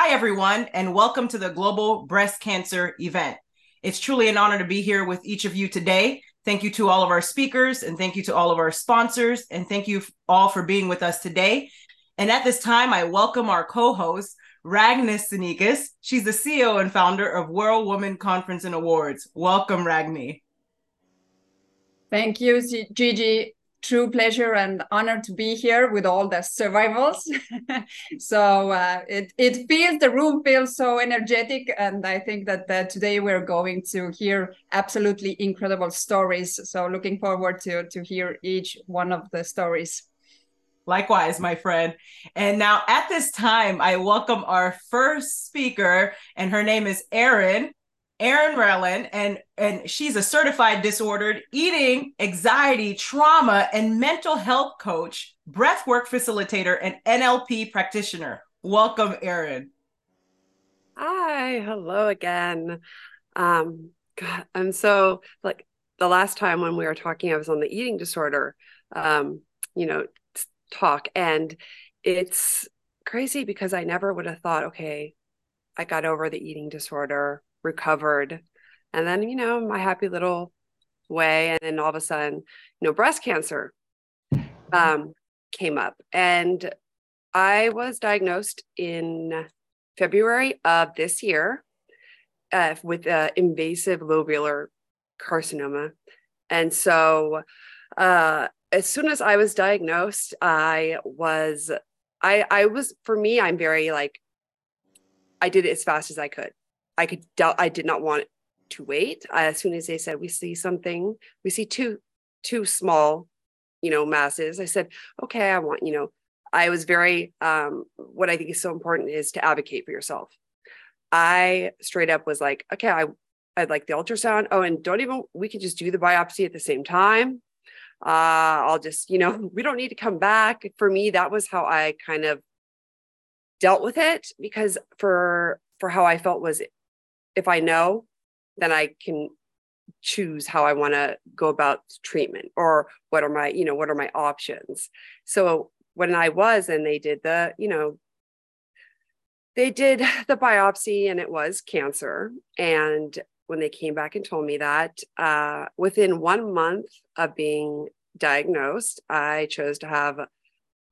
Hi, everyone, and welcome to the Global Breast Cancer event. It's truly an honor to be here with each of you today. Thank you to all of our speakers, and thank you to all of our sponsors, and thank you all for being with us today. And at this time, I welcome our co host, Ragni Sinikas. She's the CEO and founder of World Women Conference and Awards. Welcome, Ragni. Thank you, Gigi true pleasure and honor to be here with all the survivors. so uh, it it feels the room feels so energetic, and I think that uh, today we're going to hear absolutely incredible stories. So looking forward to to hear each one of the stories. Likewise, my friend. And now at this time, I welcome our first speaker, and her name is Erin. Erin Rellin, and and she's a certified disordered eating, anxiety, trauma, and mental health coach, breathwork facilitator, and NLP practitioner. Welcome, Erin. Hi, hello again. Um, God, I'm so like the last time when we were talking, I was on the eating disorder, um, you know, talk, and it's crazy because I never would have thought, okay, I got over the eating disorder recovered. And then, you know, my happy little way. And then all of a sudden, you know, breast cancer um, came up. And I was diagnosed in February of this year uh, with uh, invasive lobular carcinoma. And so, uh, as soon as I was diagnosed, I was, I, I was, for me, I'm very like, I did it as fast as I could. I could I did not want to wait. as soon as they said we see something, we see two two small, you know, masses. I said, okay, I want, you know, I was very um what I think is so important is to advocate for yourself. I straight up was like, okay, I I'd like the ultrasound. Oh, and don't even we could just do the biopsy at the same time. Uh, I'll just, you know, we don't need to come back. For me, that was how I kind of dealt with it because for for how I felt was if I know, then I can choose how I want to go about treatment or what are my, you know, what are my options. So when I was and they did the, you know, they did the biopsy and it was cancer. And when they came back and told me that, uh, within one month of being diagnosed, I chose to have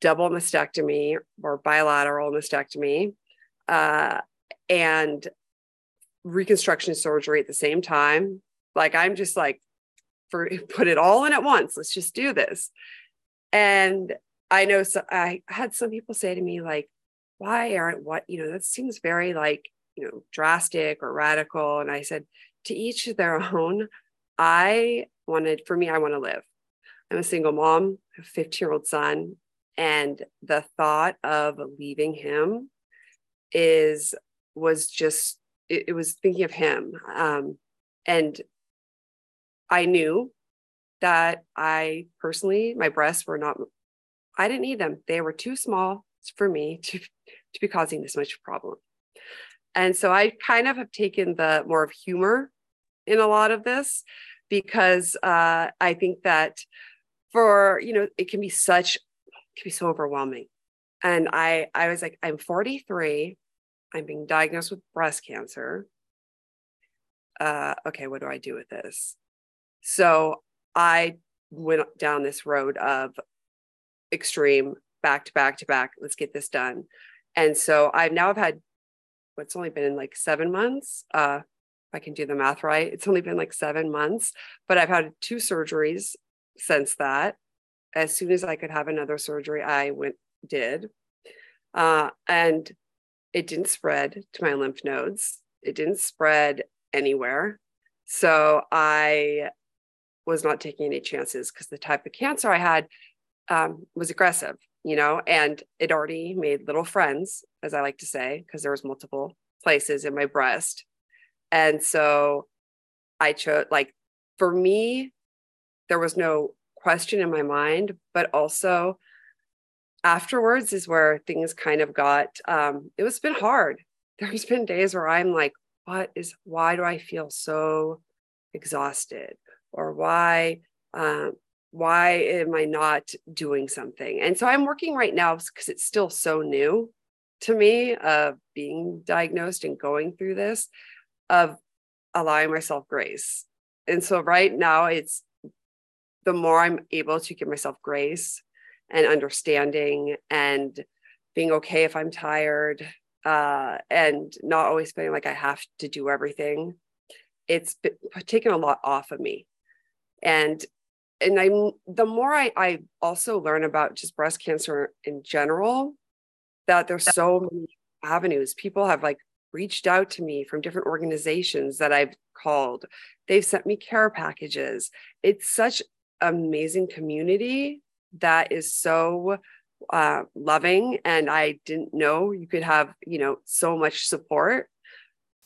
double mastectomy or bilateral mastectomy. Uh, and reconstruction surgery at the same time. Like I'm just like, for put it all in at once. Let's just do this. And I know so I had some people say to me, like, why aren't what, you know, that seems very like, you know, drastic or radical. And I said, to each their own. I wanted, for me, I want to live. I'm a single mom, a 15 year old son. And the thought of leaving him is, was just it, it was thinking of him. Um, and I knew that I personally, my breasts were not, I didn't need them. They were too small for me to, to be causing this much problem. And so I kind of have taken the more of humor in a lot of this because uh, I think that for, you know, it can be such, it can be so overwhelming. And I, I was like, I'm 43. I'm being diagnosed with breast cancer. Uh, okay, what do I do with this? So I went down this road of extreme back to back to back. Let's get this done. And so I've now have had what's only been like seven months. Uh, if I can do the math right, it's only been like seven months, but I've had two surgeries since that. As soon as I could have another surgery, I went did. Uh, and it didn't spread to my lymph nodes. It didn't spread anywhere. So I was not taking any chances because the type of cancer I had um, was aggressive, you know, and it already made little friends, as I like to say, because there was multiple places in my breast. And so I chose like for me, there was no question in my mind, but also afterwards is where things kind of got um it was been hard. There's been days where i'm like what is why do i feel so exhausted? Or why um why am i not doing something? And so i'm working right now because it's still so new to me of being diagnosed and going through this of allowing myself grace. And so right now it's the more I'm able to give myself grace and understanding and being okay if I'm tired uh, and not always feeling like I have to do everything. It's taken a lot off of me. And and I'm the more I, I also learn about just breast cancer in general, that there's so many avenues. People have like reached out to me from different organizations that I've called. They've sent me care packages. It's such amazing community that is so uh, loving and i didn't know you could have you know so much support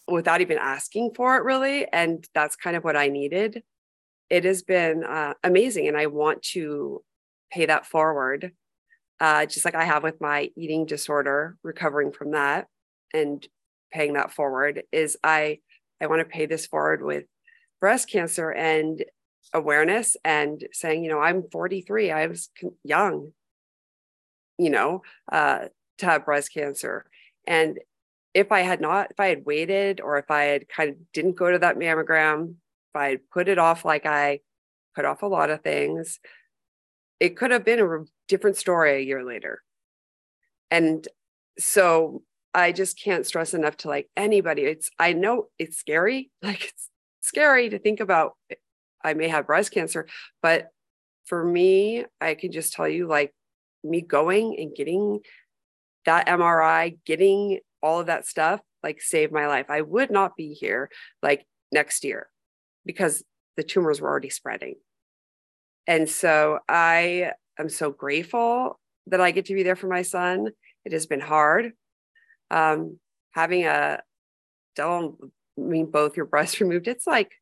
without even asking for it really and that's kind of what i needed. It has been uh, amazing and i want to pay that forward uh, just like i have with my eating disorder recovering from that and paying that forward is i i want to pay this forward with breast cancer and awareness and saying, you know, I'm 43, I was young, you know, uh, to have breast cancer. And if I had not, if I had waited or if I had kind of didn't go to that mammogram, if I had put it off like I put off a lot of things, it could have been a different story a year later. And so I just can't stress enough to like anybody. It's, I know it's scary. Like it's scary to think about I may have breast cancer. But for me, I can just tell you like me going and getting that MRI, getting all of that stuff, like saved my life. I would not be here like next year because the tumors were already spreading. And so I am so grateful that I get to be there for my son. It has been hard. Um, having a don't I mean both your breasts removed, it's like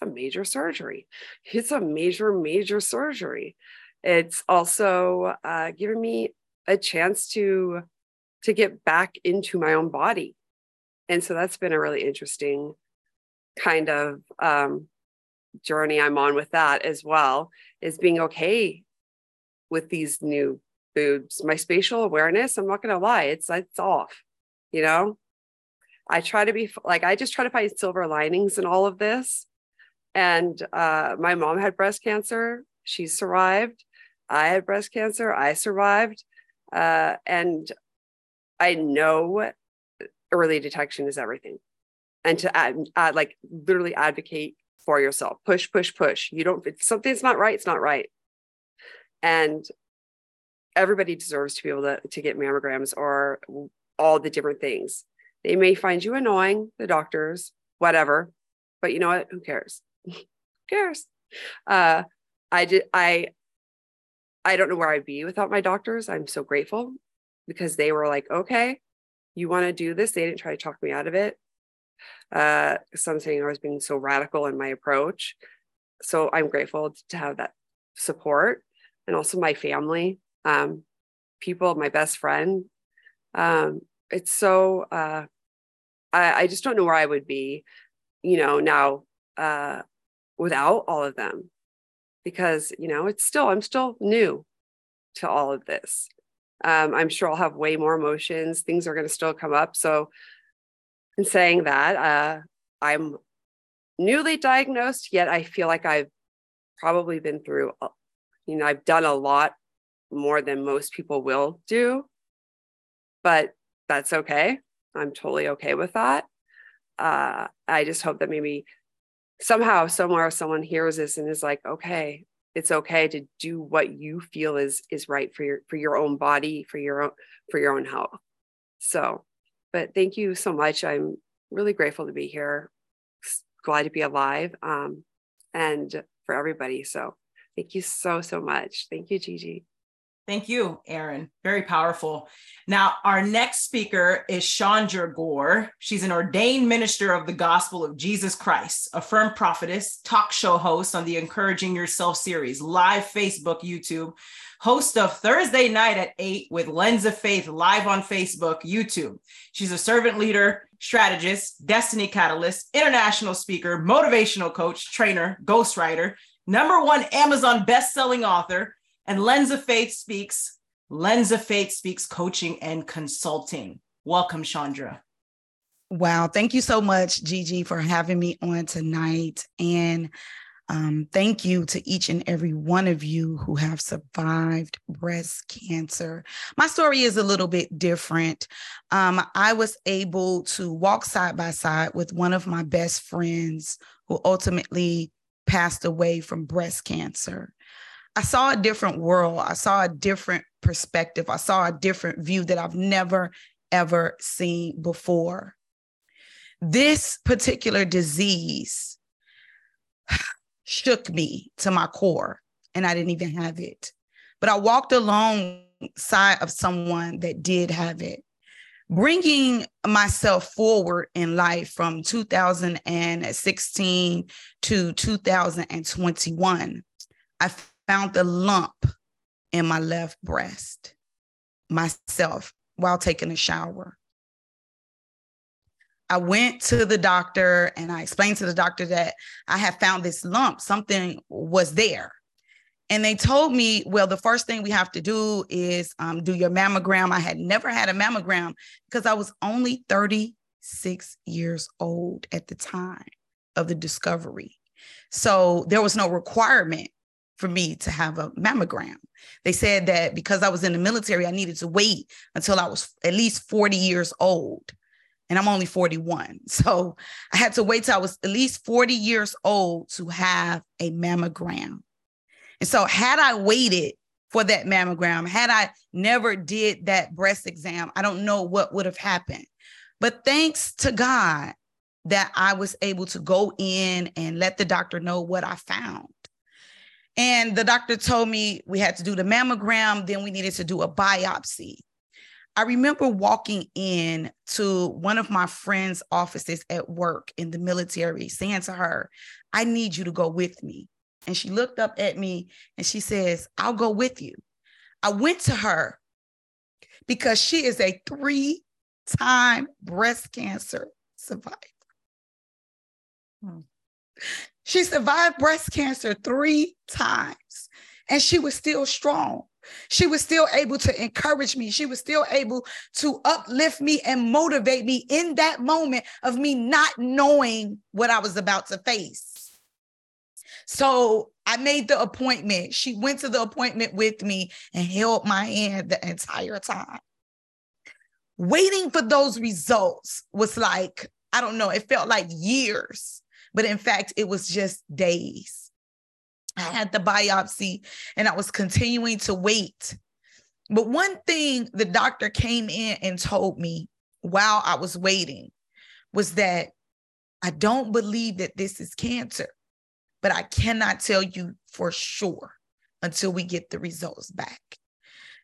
it's a major surgery. It's a major, major surgery. It's also uh, given me a chance to to get back into my own body, and so that's been a really interesting kind of um, journey I'm on with that as well. Is being okay with these new boobs. My spatial awareness, I'm not to lie, it's it's off. You know, I try to be like I just try to find silver linings in all of this and uh, my mom had breast cancer. She survived. I had breast cancer. I survived. Uh, and I know early detection is everything. And to add, add, like literally advocate for yourself. Push, push, push. You don't, if something's not right, it's not right. And everybody deserves to be able to, to get mammograms or all the different things. They may find you annoying, the doctors, whatever, but you know what? Who cares? Cares? Uh, I did. I I don't know where I'd be without my doctors. I'm so grateful because they were like, okay, you want to do this. They didn't try to talk me out of it. Uh, some saying I was being so radical in my approach. So I'm grateful to have that support and also my family, um, people, my best friend. Um, it's so, uh, I, I just don't know where I would be, you know, now uh, without all of them. Because you know it's still i'm still new to all of this. Um, i'm sure i'll have way more emotions. Things are going to still come up. So in saying that uh, i'm newly diagnosed yet i feel like i've probably been through you know i've done a lot more than most people will do. But that's okay. I'm totally okay with that. Uh, i just hope that maybe somehow somewhere someone hears this and is like okay it's okay to do what you feel is is right for your for your own body for your own for your own health. So but thank you so much. I'm really grateful to be here. Glad to be alive um and for everybody. So thank you so so much. Thank you gigi Thank you, Erin. Very powerful. Now, our next speaker is Chandra Gore. She's an ordained minister of the gospel of Jesus Christ, a firm prophetess, talk show host on the Encouraging Yourself series, live Facebook, YouTube, host of Thursday night at 8 with Lens of Faith live on Facebook, YouTube. She's a servant leader, strategist, destiny catalyst, international speaker, motivational coach, trainer, ghostwriter, number one Amazon best-selling author and Lens of Faith speaks Lens of Faith Speaks Coaching and Consulting. Welcome, Chandra. Wow. Thank you so much, Gigi, for having me on tonight. And um, thank you to each and every one of you who have survived breast cancer. My story is a little bit different. Um, I was able to walk side by side with one of my best friends who ultimately passed away from breast cancer. I saw a different world. I saw a different perspective. I saw a different view that I've never, ever seen before. This particular disease shook me to my core, and I didn't even have it. But I walked alongside of someone that did have it. Bringing myself forward in life from 2016 to 2021, I found the lump in my left breast myself while taking a shower. I went to the doctor and I explained to the doctor that I had found this lump, something was there. And they told me, well, the first thing we have to do is um, do your mammogram. I had never had a mammogram because I was only 36 years old at the time of the discovery. So there was no requirement for me to have a mammogram. They said that because I was in the military, I needed to wait until I was at least 40 years old and I'm only 41. So I had to wait till I was at least 40 years old to have a mammogram. And so had I waited for that mammogram, had I never did that breast exam, I don't know what would have happened. But thanks to God that I was able to go in and let the doctor know what I found. And the doctor told me we had to do the mammogram, then we needed to do a biopsy. I remember walking in to one of my friend's offices at work in the military, saying to her, I need you to go with me. And she looked up at me and she says, I'll go with you. I went to her because she is a three time breast cancer survivor. Hmm. She survived breast cancer three times and she was still strong. She was still able to encourage me. She was still able to uplift me and motivate me in that moment of me not knowing what I was about to face. So I made the appointment. She went to the appointment with me and held my hand the entire time. Waiting for those results was like, I don't know, it felt like years, but in fact, it was just days. I had the biopsy and I was continuing to wait. But one thing the doctor came in and told me while I was waiting was that I don't believe that this is cancer, but I cannot tell you for sure until we get the results back.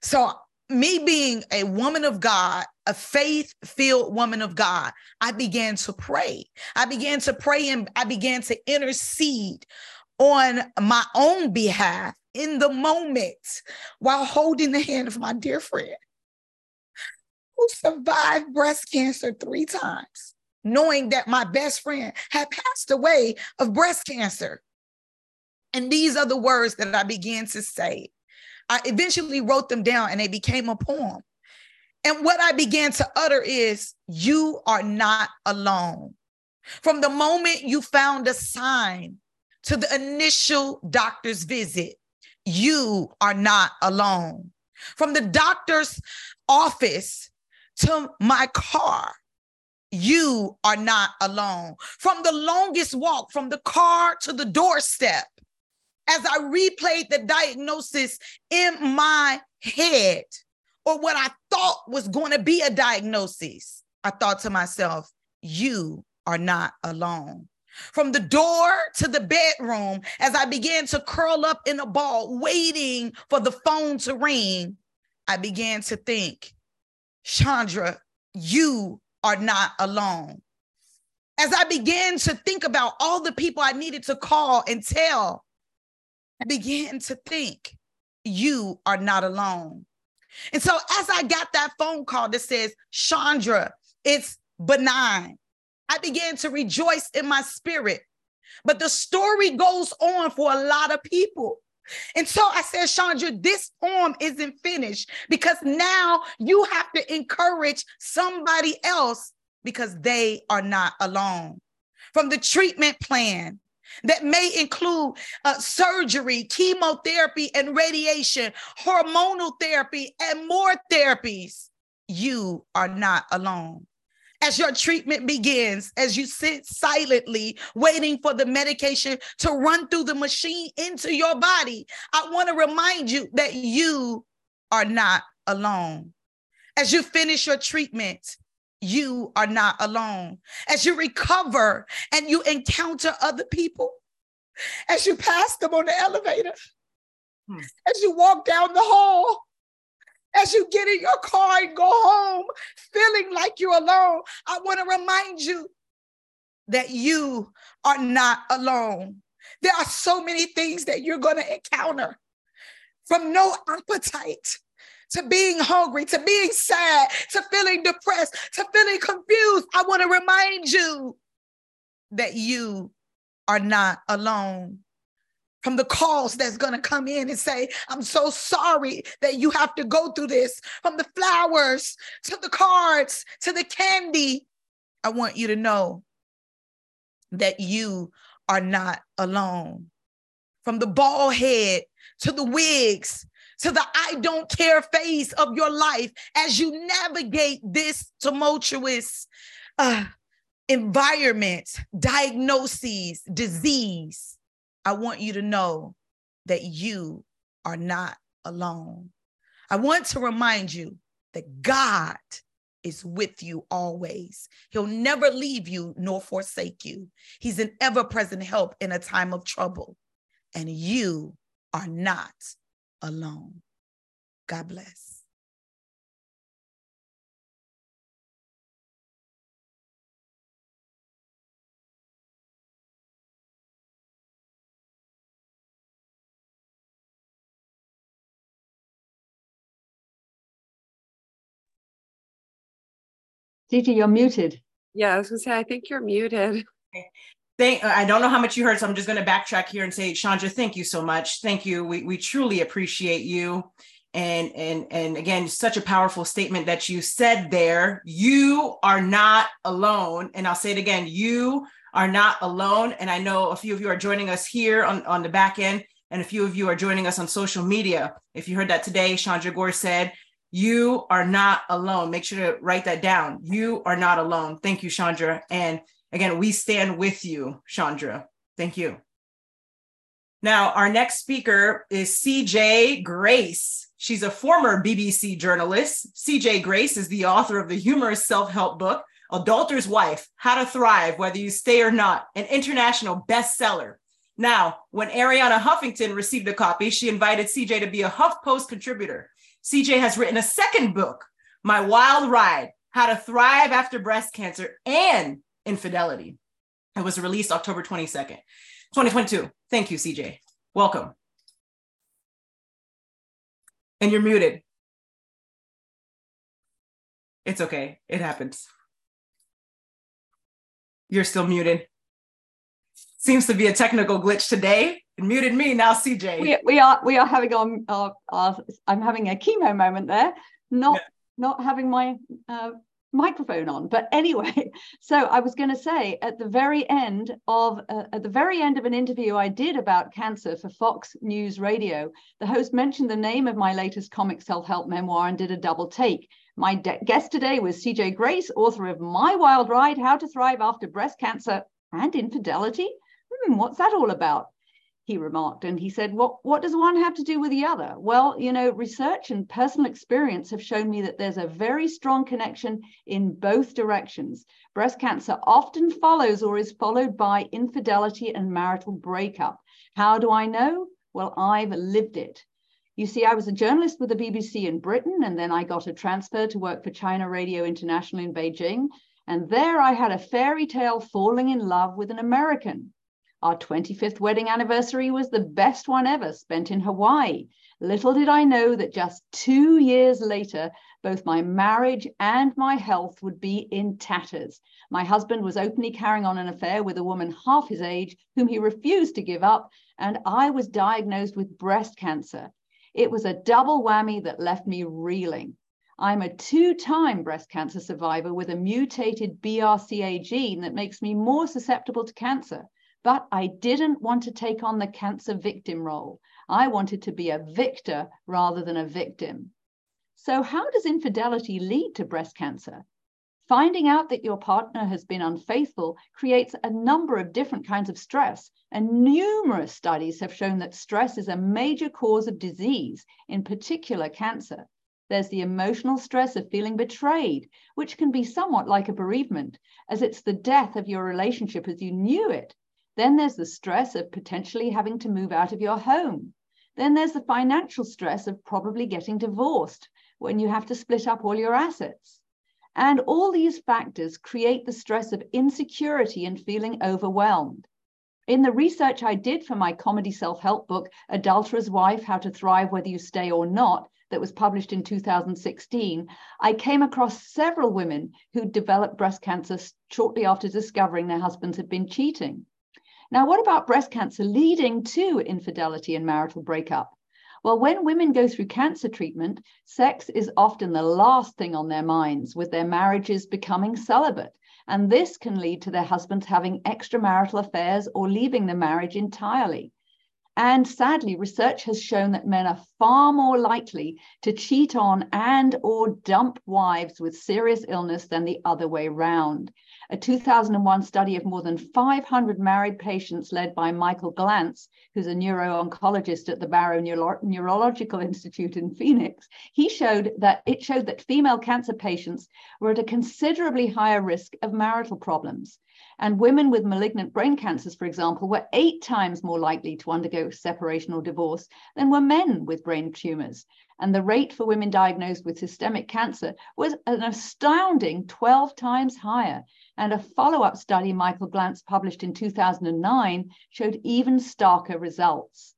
So, me being a woman of God, a faith filled woman of God, I began to pray. I began to pray and I began to intercede on my own behalf in the moment while holding the hand of my dear friend who survived breast cancer three times, knowing that my best friend had passed away of breast cancer. And these are the words that I began to say. I eventually wrote them down and they became a poem. And what I began to utter is, You are not alone. From the moment you found a sign to the initial doctor's visit, you are not alone. From the doctor's office to my car, you are not alone. From the longest walk from the car to the doorstep, as I replayed the diagnosis in my head, or what I thought was going to be a diagnosis, I thought to myself, you are not alone. From the door to the bedroom, as I began to curl up in a ball, waiting for the phone to ring, I began to think, Chandra, you are not alone. As I began to think about all the people I needed to call and tell, began to think, you are not alone. And so as I got that phone call that says, Chandra, it's benign. I began to rejoice in my spirit. But the story goes on for a lot of people. And so I said, Chandra, this poem isn't finished because now you have to encourage somebody else because they are not alone. From the treatment plan, that may include uh, surgery, chemotherapy, and radiation, hormonal therapy, and more therapies. You are not alone. As your treatment begins, as you sit silently waiting for the medication to run through the machine into your body, I want to remind you that you are not alone. As you finish your treatment, you are not alone. As you recover and you encounter other people, as you pass them on the elevator, hmm. as you walk down the hall, as you get in your car and go home feeling like you're alone, I want to remind you that you are not alone. There are so many things that you're going to encounter from no appetite to being hungry, to being sad, to feeling depressed, to feeling confused, I want to remind you that you are not alone. From the calls that's going to come in and say, I'm so sorry that you have to go through this. From the flowers to the cards to the candy, I want you to know that you are not alone. From the bald head to the wigs to the I don't care phase of your life as you navigate this tumultuous uh, environment, diagnoses, disease. I want you to know that you are not alone. I want to remind you that God is with you always. He'll never leave you nor forsake you. He's an ever present help in a time of trouble. And you are not alone. God bless. Gigi, you're muted. Yeah, I was gonna say, I think you're muted. Thank, I don't know how much you heard, so I'm just going to backtrack here and say, Chandra, thank you so much. Thank you. We, we truly appreciate you. And, and, and again, such a powerful statement that you said there. You are not alone. And I'll say it again, you are not alone. And I know a few of you are joining us here on, on the back end, and a few of you are joining us on social media. If you heard that today, Chandra Gore said, you are not alone. Make sure to write that down. You are not alone. Thank you, Chandra. And Again, we stand with you, Chandra. Thank you. Now, our next speaker is CJ Grace. She's a former BBC journalist. CJ Grace is the author of the humorous self help book, Adulterer's Wife How to Thrive Whether You Stay or Not, an international bestseller. Now, when Arianna Huffington received a copy, she invited CJ to be a HuffPost contributor. CJ has written a second book, My Wild Ride How to Thrive After Breast Cancer and Infidelity. It was released October 22nd, 2022. Thank you, CJ. Welcome. And you're muted. It's okay. It happens. You're still muted. Seems to be a technical glitch today. It muted me now, CJ. We, we are we are having our, our, our, I'm having a chemo moment there. Not yeah. not having my uh, microphone on but anyway so i was going to say at the very end of uh, at the very end of an interview i did about cancer for fox news radio the host mentioned the name of my latest comic self-help memoir and did a double take. My de- guest today was cj grace author of my wild ride how to thrive after breast cancer and infidelity. Hmm, what's that all about he remarked. And he said, what, what does one have to do with the other? Well, you know, research and personal experience have shown me that there's a very strong connection in both directions. Breast cancer often follows or is followed by infidelity and marital breakup. How do I know? Well, I've lived it. You see, I was a journalist with the BBC in Britain, and then I got a transfer to work for China Radio International in Beijing. And there I had a fairy tale falling in love with an American. Our 25th wedding anniversary was the best one ever, spent in Hawaii. Little did I know that just two years later, both my marriage and my health would be in tatters. My husband was openly carrying on an affair with a woman half his age, whom he refused to give up, and I was diagnosed with breast cancer. It was a double whammy that left me reeling. I'm a two time breast cancer survivor with a mutated BRCA gene that makes me more susceptible to cancer. But I didn't want to take on the cancer victim role. I wanted to be a victor rather than a victim. So, how does infidelity lead to breast cancer? Finding out that your partner has been unfaithful creates a number of different kinds of stress, and numerous studies have shown that stress is a major cause of disease, in particular cancer. There's the emotional stress of feeling betrayed, which can be somewhat like a bereavement, as it's the death of your relationship as you knew it. Then there's the stress of potentially having to move out of your home. Then there's the financial stress of probably getting divorced when you have to split up all your assets. And all these factors create the stress of insecurity and feeling overwhelmed. In the research I did for my comedy self help book, Adulterer's Wife How to Thrive Whether You Stay or Not, that was published in 2016, I came across several women who developed breast cancer shortly after discovering their husbands had been cheating. Now, what about breast cancer leading to infidelity and marital breakup? Well, when women go through cancer treatment, sex is often the last thing on their minds, with their marriages becoming celibate. And this can lead to their husbands having extramarital affairs or leaving the marriage entirely. And sadly, research has shown that men are far more likely to cheat on and or dump wives with serious illness than the other way round. A 2001 study of more than 500 married patients led by Michael Glantz, who's a neuro-oncologist at the Barrow Neuro- Neurological Institute in Phoenix, he showed that it showed that female cancer patients were at a considerably higher risk of marital problems. And women with malignant brain cancers, for example, were eight times more likely to undergo separation or divorce than were men with brain tumors. And the rate for women diagnosed with systemic cancer was an astounding 12 times higher. And a follow up study Michael Glantz published in 2009 showed even starker results.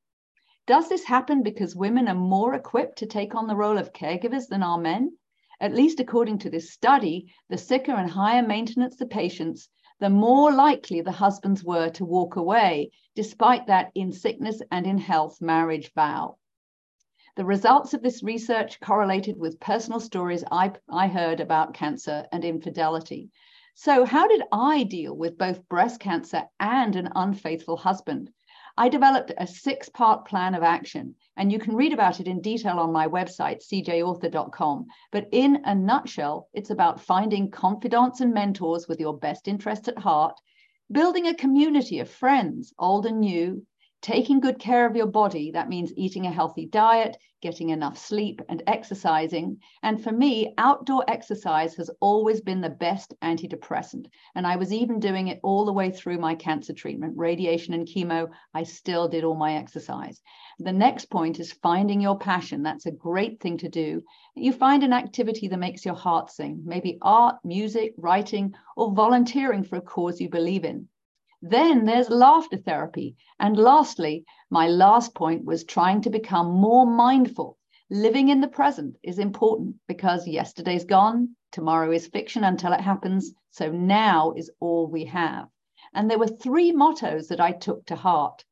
Does this happen because women are more equipped to take on the role of caregivers than are men? At least according to this study, the sicker and higher maintenance the patients, the more likely the husbands were to walk away, despite that in sickness and in health marriage vow. The results of this research correlated with personal stories I, I heard about cancer and infidelity. So, how did I deal with both breast cancer and an unfaithful husband? I developed a six part plan of action, and you can read about it in detail on my website, cjauthor.com. But in a nutshell, it's about finding confidants and mentors with your best interest at heart, building a community of friends, old and new, taking good care of your body. That means eating a healthy diet, getting enough sleep, and exercising. And for me, outdoor exercise has always been the best antidepressant. And I was even doing it all the way through my cancer treatment, radiation and chemo. I still did all my exercise. The next point is finding your passion. That's a great thing to do. You find an activity that makes your heart sing, maybe art, music, writing, or volunteering for a cause you believe in. Then there's laughter therapy. And lastly, my last point was trying to become more mindful. Living in the present is important because yesterday's gone, tomorrow is fiction until it happens. So now is all we have. And there were three mottos that I took to heart.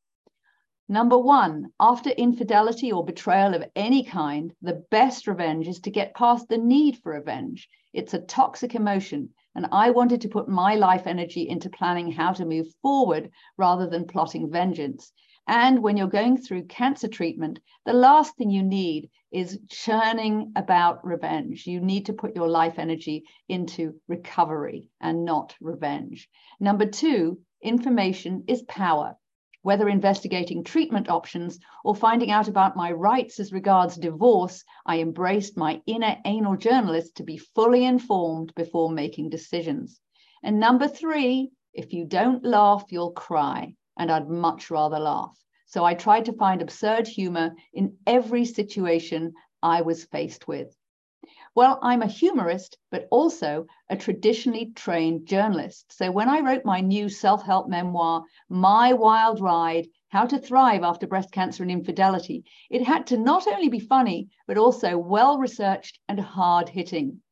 Number one, after infidelity or betrayal of any kind, the best revenge is to get past the need for revenge. It's a toxic emotion and I wanted to put my life energy into planning how to move forward rather than plotting vengeance. And when you're going through cancer treatment, the last thing you need is churning about revenge. You need to put your life energy into recovery and not revenge. Number two, information is power whether investigating treatment options or finding out about my rights as regards divorce, I embraced my inner anal journalist to be fully informed before making decisions. And number three, if you don't laugh, you'll cry. And I'd much rather laugh. So I tried to find absurd humor in every situation I was faced with. Well, I'm a humorist, but also a traditionally trained journalist. So when I wrote my new self help memoir, My Wild Ride How to Thrive After Breast Cancer and Infidelity, it had to not only be funny, but also well researched and hard hitting.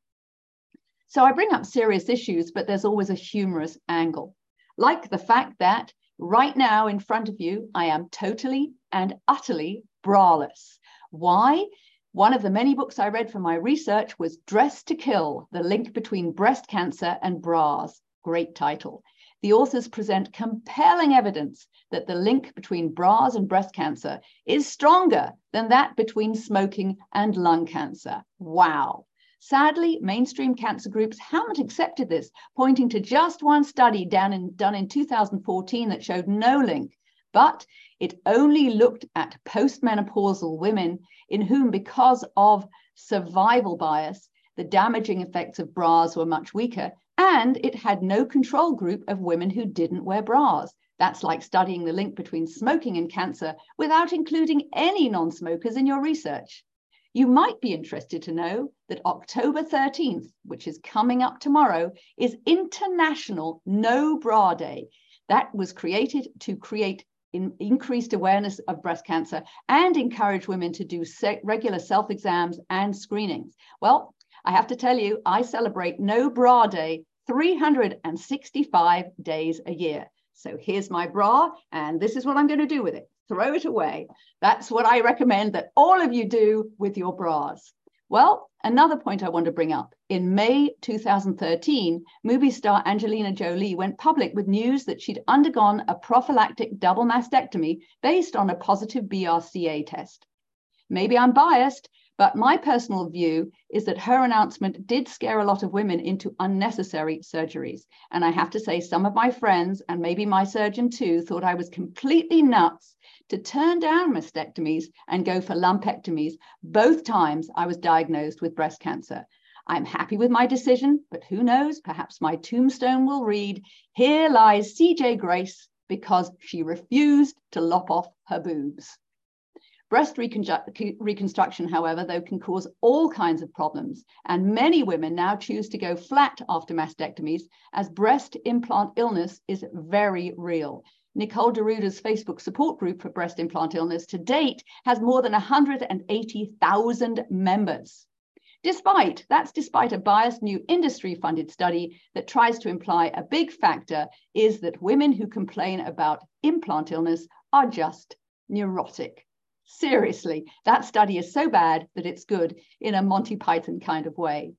So I bring up serious issues, but there's always a humorous angle, like the fact that right now in front of you, I am totally and utterly braless. Why? One of the many books I read for my research was Dressed to Kill The Link Between Breast Cancer and Bras. Great title. The authors present compelling evidence that the link between bras and breast cancer is stronger than that between smoking and lung cancer. Wow. Sadly, mainstream cancer groups haven't accepted this, pointing to just one study done in, done in 2014 that showed no link. But it only looked at postmenopausal women in whom, because of survival bias, the damaging effects of bras were much weaker, and it had no control group of women who didn't wear bras. That's like studying the link between smoking and cancer without including any non smokers in your research. You might be interested to know that October 13th, which is coming up tomorrow, is International No Bra Day. That was created to create in increased awareness of breast cancer and encourage women to do se regular self exams and screenings. Well, I have to tell you, I celebrate No Bra Day 365 days a year. So here's my bra, and this is what I'm going to do with it throw it away. That's what I recommend that all of you do with your bras. Well, another point I want to bring up. In May 2013, movie star Angelina Jolie went public with news that she'd undergone a prophylactic double mastectomy based on a positive BRCA test. Maybe I'm biased, but my personal view is that her announcement did scare a lot of women into unnecessary surgeries. And I have to say, some of my friends, and maybe my surgeon too, thought I was completely nuts to turn down mastectomies and go for lumpectomies. Both times I was diagnosed with breast cancer. I'm happy with my decision, but who knows? Perhaps my tombstone will read Here lies CJ Grace because she refused to lop off her boobs. Breast reconstruction, however, though, can cause all kinds of problems, and many women now choose to go flat after mastectomies as breast implant illness is very real. Nicole Daruda's Facebook support group for breast implant illness to date has more than 180,000 members. Despite, that's despite a biased new industry funded study that tries to imply a big factor is that women who complain about implant illness are just neurotic. Seriously, that study is so bad that it's good in a Monty Python kind of way.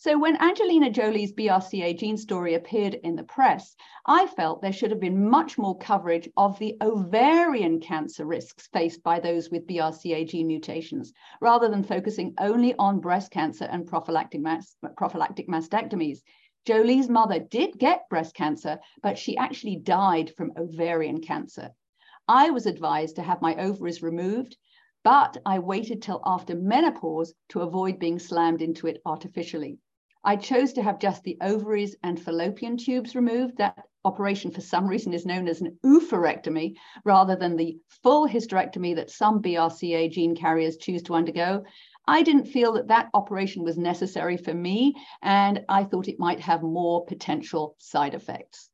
So when Angelina Jolie's BRCA gene story appeared in the press, I felt there should have been much more coverage of the ovarian cancer risks faced by those with BRCA gene mutations, rather than focusing only on breast cancer and prophylactic, mas prophylactic mastectomies. Jolie's mother did get breast cancer, but she actually died from ovarian cancer. I was advised to have my ovaries removed, but I waited till after menopause to avoid being slammed into it artificially. I chose to have just the ovaries and fallopian tubes removed. That operation, for some reason, is known as an oophorectomy rather than the full hysterectomy that some BRCA gene carriers choose to undergo. I didn't feel that that operation was necessary for me, and I thought it might have more potential side effects.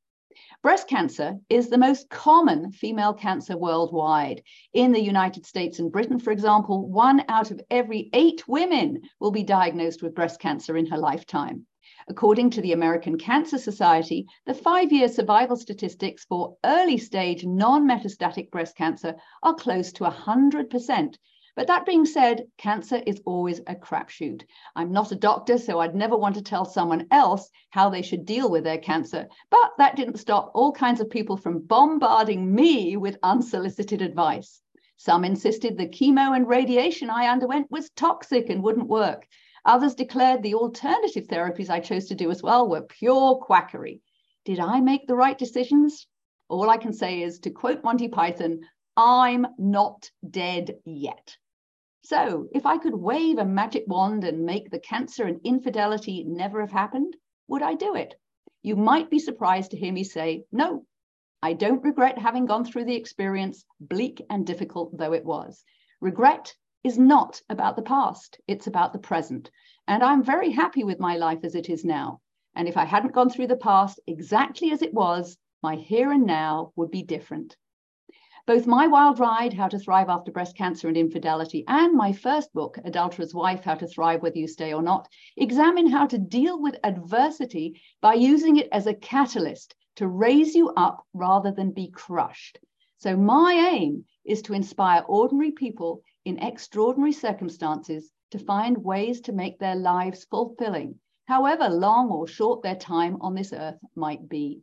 Breast cancer is the most common female cancer worldwide. In the United States and Britain, for example, one out of every eight women will be diagnosed with breast cancer in her lifetime. According to the American Cancer Society, the five year survival statistics for early stage non metastatic breast cancer are close to 100%, but that being said, cancer is always a crapshoot. I'm not a doctor, so I'd never want to tell someone else how they should deal with their cancer. But that didn't stop all kinds of people from bombarding me with unsolicited advice. Some insisted the chemo and radiation I underwent was toxic and wouldn't work. Others declared the alternative therapies I chose to do as well were pure quackery. Did I make the right decisions? All I can say is to quote Monty Python, I'm not dead yet. So, if I could wave a magic wand and make the cancer and infidelity never have happened, would I do it? You might be surprised to hear me say, no, I don't regret having gone through the experience, bleak and difficult though it was. Regret is not about the past, it's about the present. And I'm very happy with my life as it is now. And if I hadn't gone through the past exactly as it was, my here and now would be different. Both my wild ride, How to Thrive After Breast Cancer and Infidelity, and my first book, Adulterous Wife, How to Thrive Whether You Stay or Not, examine how to deal with adversity by using it as a catalyst to raise you up rather than be crushed. So, my aim is to inspire ordinary people in extraordinary circumstances to find ways to make their lives fulfilling, however long or short their time on this earth might be.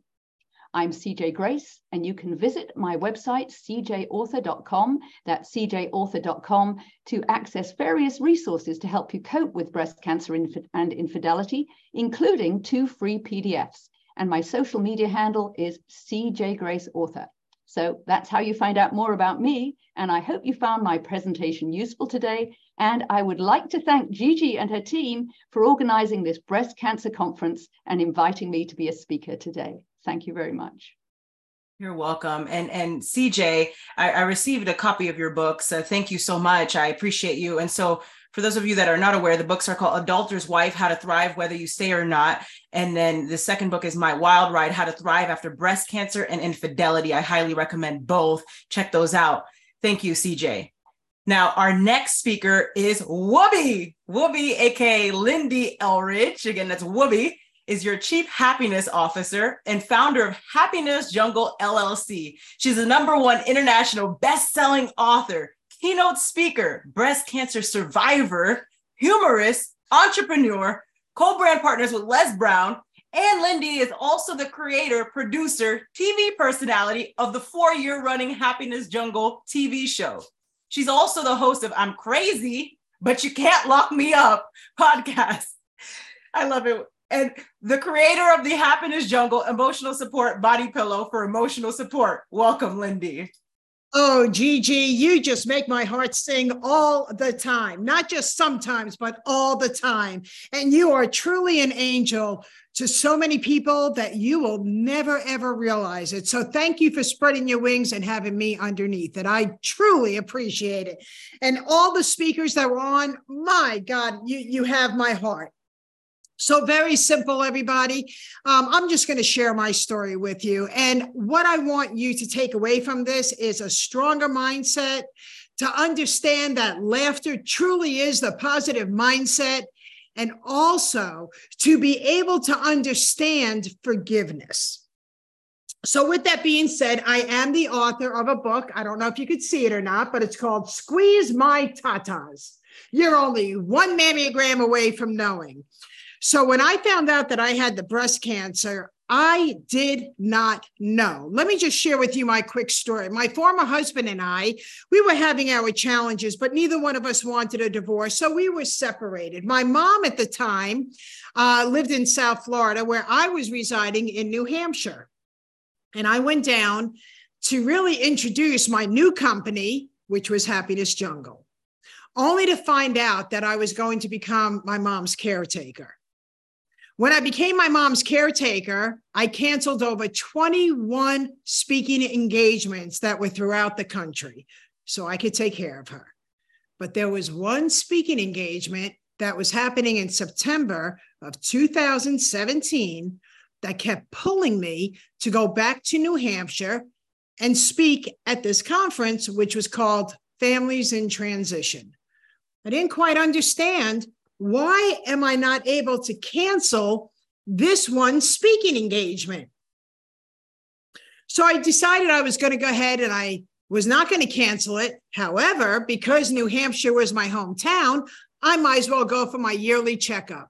I'm CJ Grace, and you can visit my website, cjauthor.com, that's cjauthor.com, to access various resources to help you cope with breast cancer and infidelity, including two free PDFs. And my social media handle is CJ Grace Author. So that's how you find out more about me. And I hope you found my presentation useful today. And I would like to thank Gigi and her team for organizing this breast cancer conference and inviting me to be a speaker today. Thank you very much. You're welcome. And and CJ, I, I received a copy of your books. Uh, thank you so much. I appreciate you. And so for those of you that are not aware, the books are called Adulterer's Wife, How to Thrive Whether You Stay or Not. And then the second book is My Wild Ride, How to Thrive After Breast Cancer and Infidelity. I highly recommend both. Check those out. Thank you, CJ. Now, our next speaker is Whoopi. Whoopi, aka Lindy Elridge. Again, that's Whoopi is your chief happiness officer and founder of Happiness Jungle LLC. She's the number one international best-selling author, keynote speaker, breast cancer survivor, humorist, entrepreneur, co-brand partners with Les Brown, and Lindy is also the creator, producer, TV personality of the four-year running Happiness Jungle TV show. She's also the host of I'm Crazy, but you can't lock me up podcast. I love it and the creator of the Happiness Jungle emotional support body pillow for emotional support. Welcome, Lindy. Oh, Gigi, you just make my heart sing all the time, not just sometimes, but all the time. And you are truly an angel to so many people that you will never, ever realize it. So thank you for spreading your wings and having me underneath it. I truly appreciate it. And all the speakers that were on, my God, you, you have my heart. So, very simple, everybody. Um, I'm just going to share my story with you. And what I want you to take away from this is a stronger mindset to understand that laughter truly is the positive mindset, and also to be able to understand forgiveness. So, with that being said, I am the author of a book. I don't know if you could see it or not, but it's called Squeeze My Tatas. You're only one mammogram away from knowing. So when I found out that I had the breast cancer, I did not know. Let me just share with you my quick story. My former husband and I, we were having our challenges, but neither one of us wanted a divorce. So we were separated. My mom at the time uh, lived in South Florida, where I was residing in New Hampshire. And I went down to really introduce my new company, which was Happiness Jungle, only to find out that I was going to become my mom's caretaker. When I became my mom's caretaker, I canceled over 21 speaking engagements that were throughout the country so I could take care of her. But there was one speaking engagement that was happening in September of 2017 that kept pulling me to go back to New Hampshire and speak at this conference, which was called Families in Transition. I didn't quite understand why am I not able to cancel this one speaking engagement? So I decided I was going to go ahead and I was not going to cancel it. However, because New Hampshire was my hometown, I might as well go for my yearly checkup.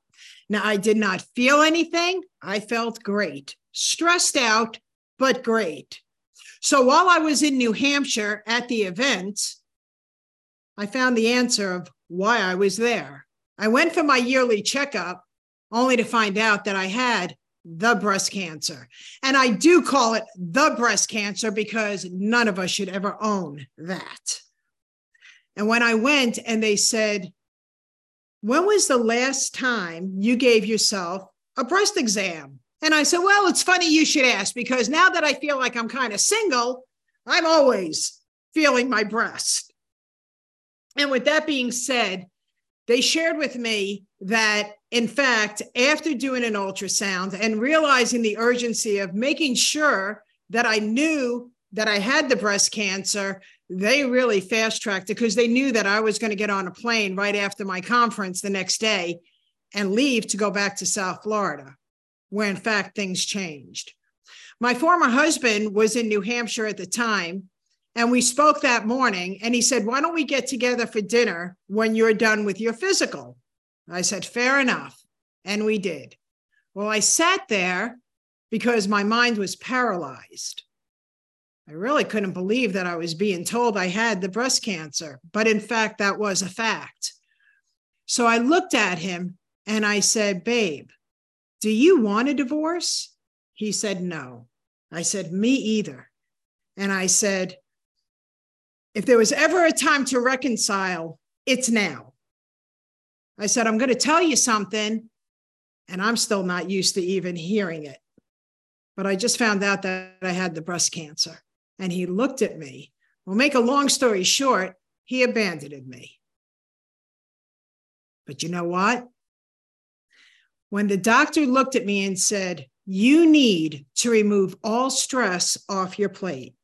Now, I did not feel anything. I felt great, stressed out, but great. So while I was in New Hampshire at the event, I found the answer of why I was there. I went for my yearly checkup only to find out that I had the breast cancer. And I do call it the breast cancer because none of us should ever own that. And when I went and they said, When was the last time you gave yourself a breast exam? And I said, Well, it's funny you should ask because now that I feel like I'm kind of single, I'm always feeling my breast. And with that being said, they shared with me that, in fact, after doing an ultrasound and realizing the urgency of making sure that I knew that I had the breast cancer, they really fast tracked it because they knew that I was going to get on a plane right after my conference the next day and leave to go back to South Florida, where in fact things changed. My former husband was in New Hampshire at the time, and we spoke that morning. And he said, Why don't we get together for dinner when you're done with your physical? I said, Fair enough. And we did. Well, I sat there because my mind was paralyzed. I really couldn't believe that I was being told I had the breast cancer, but in fact, that was a fact. So I looked at him and I said, Babe, do you want a divorce? He said, No. I said, Me either. And I said, If there was ever a time to reconcile, it's now. I said, I'm going to tell you something, and I'm still not used to even hearing it. But I just found out that I had the breast cancer. And he looked at me. Well, make a long story short, he abandoned me. But you know what? When the doctor looked at me and said, You need to remove all stress off your plate,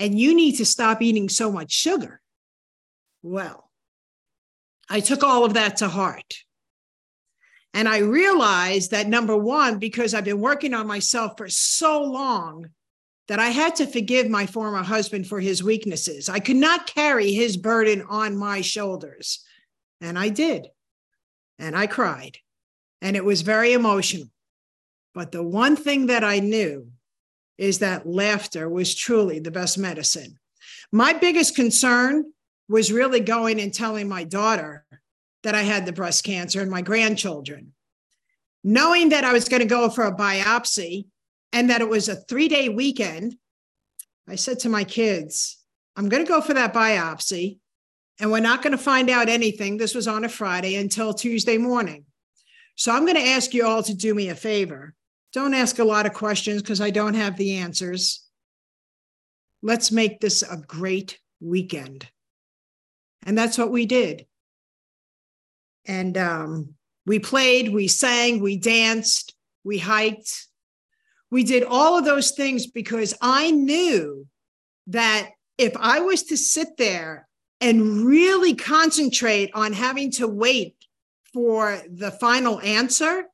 and you need to stop eating so much sugar. Well, I took all of that to heart. And I realized that number one, because I've been working on myself for so long, that I had to forgive my former husband for his weaknesses. I could not carry his burden on my shoulders. And I did. And I cried. And it was very emotional. But the one thing that I knew is that laughter was truly the best medicine. My biggest concern was really going and telling my daughter that I had the breast cancer and my grandchildren. Knowing that I was going to go for a biopsy and that it was a three day weekend, I said to my kids, I'm going to go for that biopsy and we're not going to find out anything. This was on a Friday until Tuesday morning. So I'm going to ask you all to do me a favor. Don't ask a lot of questions because I don't have the answers. Let's make this a great weekend. And that's what we did. And um, we played, we sang, we danced, we hiked, we did all of those things because I knew that if I was to sit there and really concentrate on having to wait for the final answer,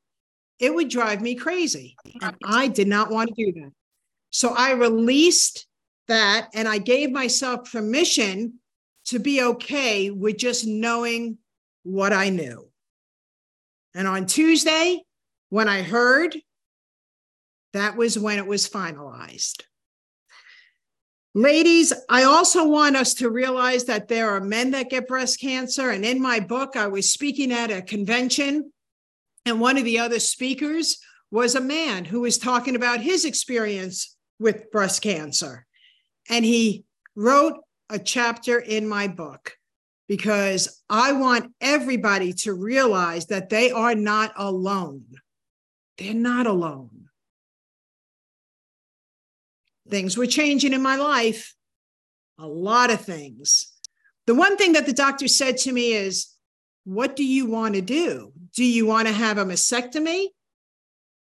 it would drive me crazy. And I did not want to do that. So I released that and I gave myself permission to be okay with just knowing what I knew. And on Tuesday, when I heard that was when it was finalized. Ladies, I also want us to realize that there are men that get breast cancer. And in my book, I was speaking at a convention, and one of the other speakers was a man who was talking about his experience with breast cancer. And he wrote a chapter in my book because I want everybody to realize that they are not alone. They're not alone things were changing in my life, a lot of things. The one thing that the doctor said to me is, What do you want to do? Do you want to have a mastectomy,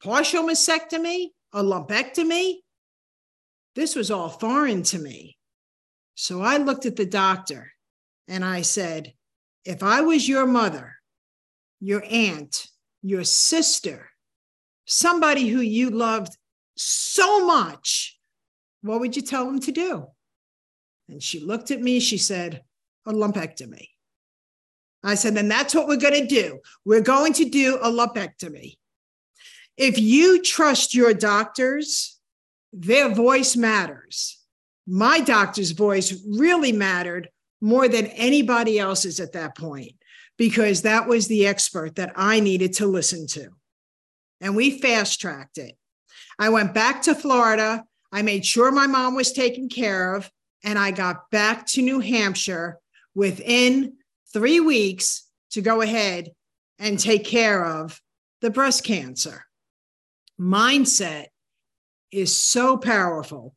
partial mastectomy, a lumpectomy? This was all foreign to me. So I looked at the doctor and I said, If I was your mother, your aunt, your sister, somebody who you loved so much, what would you tell them to do? And she looked at me, she said, a lumpectomy. I said, then that's what we're going to do. We're going to do a lumpectomy. If you trust your doctors, their voice matters. My doctor's voice really mattered more than anybody else's at that point because that was the expert that I needed to listen to. And we fast tracked it. I went back to Florida I made sure my mom was taken care of, and I got back to New Hampshire within three weeks to go ahead and take care of the breast cancer. Mindset is so powerful.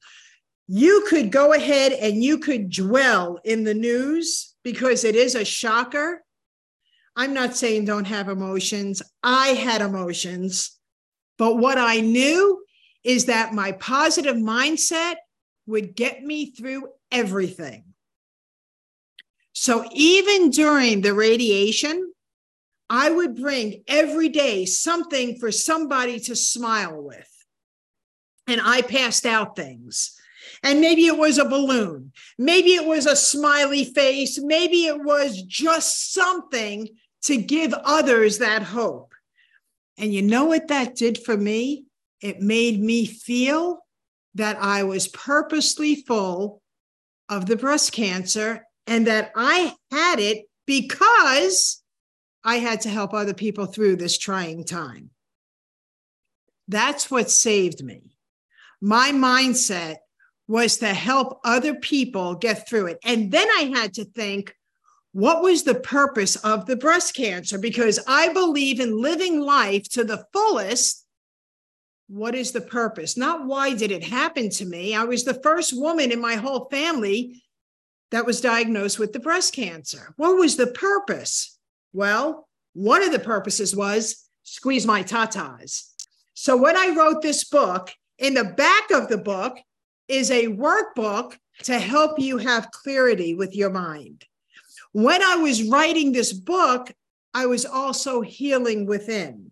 You could go ahead and you could dwell in the news because it is a shocker. I'm not saying don't have emotions. I had emotions. But what I knew is that my positive mindset would get me through everything. So even during the radiation, I would bring every day something for somebody to smile with. And I passed out things. And maybe it was a balloon. Maybe it was a smiley face. Maybe it was just something to give others that hope. And you know what that did for me? It made me feel that I was purposely full of the breast cancer and that I had it because I had to help other people through this trying time. That's what saved me. My mindset was to help other people get through it. And then I had to think, what was the purpose of the breast cancer? Because I believe in living life to the fullest. What is the purpose? Not why did it happen to me? I was the first woman in my whole family that was diagnosed with the breast cancer. What was the purpose? Well, one of the purposes was squeeze my tatas. So when I wrote this book, in the back of the book is a workbook to help you have clarity with your mind. When I was writing this book, I was also healing within.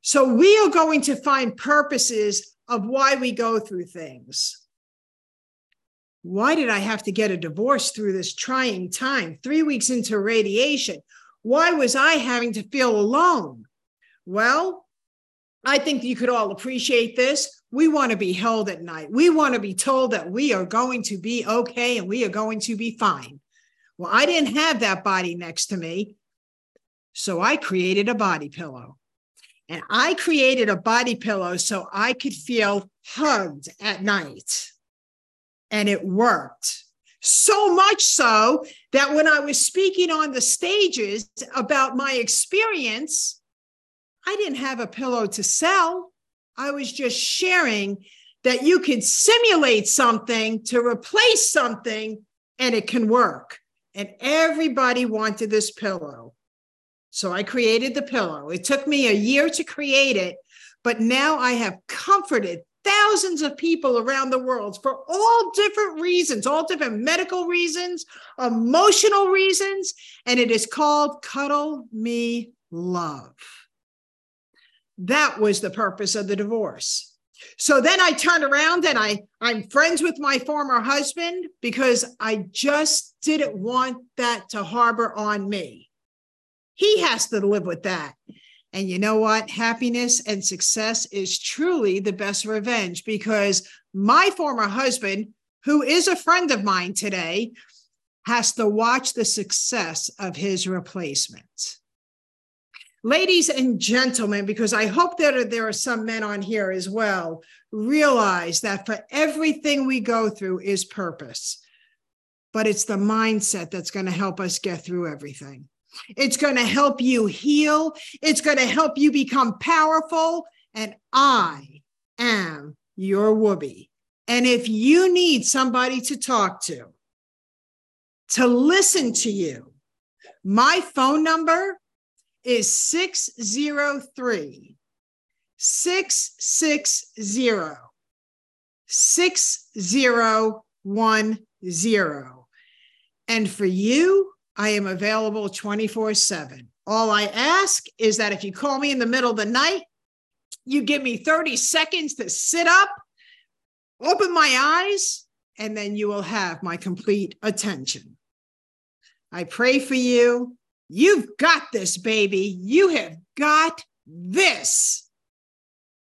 So we are going to find purposes of why we go through things why did I have to get a divorce through this trying time? Three weeks into radiation. Why was I having to feel alone? Well, I think you could all appreciate this. We want to be held at night. We want to be told that we are going to be okay and we are going to be fine. Well, I didn't have that body next to me. So I created a body pillow. And I created a body pillow so I could feel hugged at night and it worked. So much so that when I was speaking on the stages about my experience, I didn't have a pillow to sell. I was just sharing that you can simulate something to replace something and it can work. And everybody wanted this pillow. So I created the pillow. It took me a year to create it, but now I have comforted thousands of people around the world for all different reasons, all different medical reasons, emotional reasons, and it is called Cuddle Me Love. That was the purpose of the divorce. So then I turned around and I I'm friends with my former husband because I just didn't want that to harbor on me. He has to live with that. And you know what? Happiness and success is truly the best revenge because my former husband, who is a friend of mine today, has to watch the success of his replacement. Ladies and gentlemen, because I hope that there are some men on here as well, realize that for everything we go through is purpose, but it's the mindset that's going to help us get through everything. It's going to help you heal. It's going to help you become powerful. And I am your Whoopi. And if you need somebody to talk to, to listen to you, my phone number is 603 660 6010. And for you, I am available 24 7. All I ask is that if you call me in the middle of the night, you give me 30 seconds to sit up, open my eyes, and then you will have my complete attention. I pray for you. You've got this, baby. You have got this.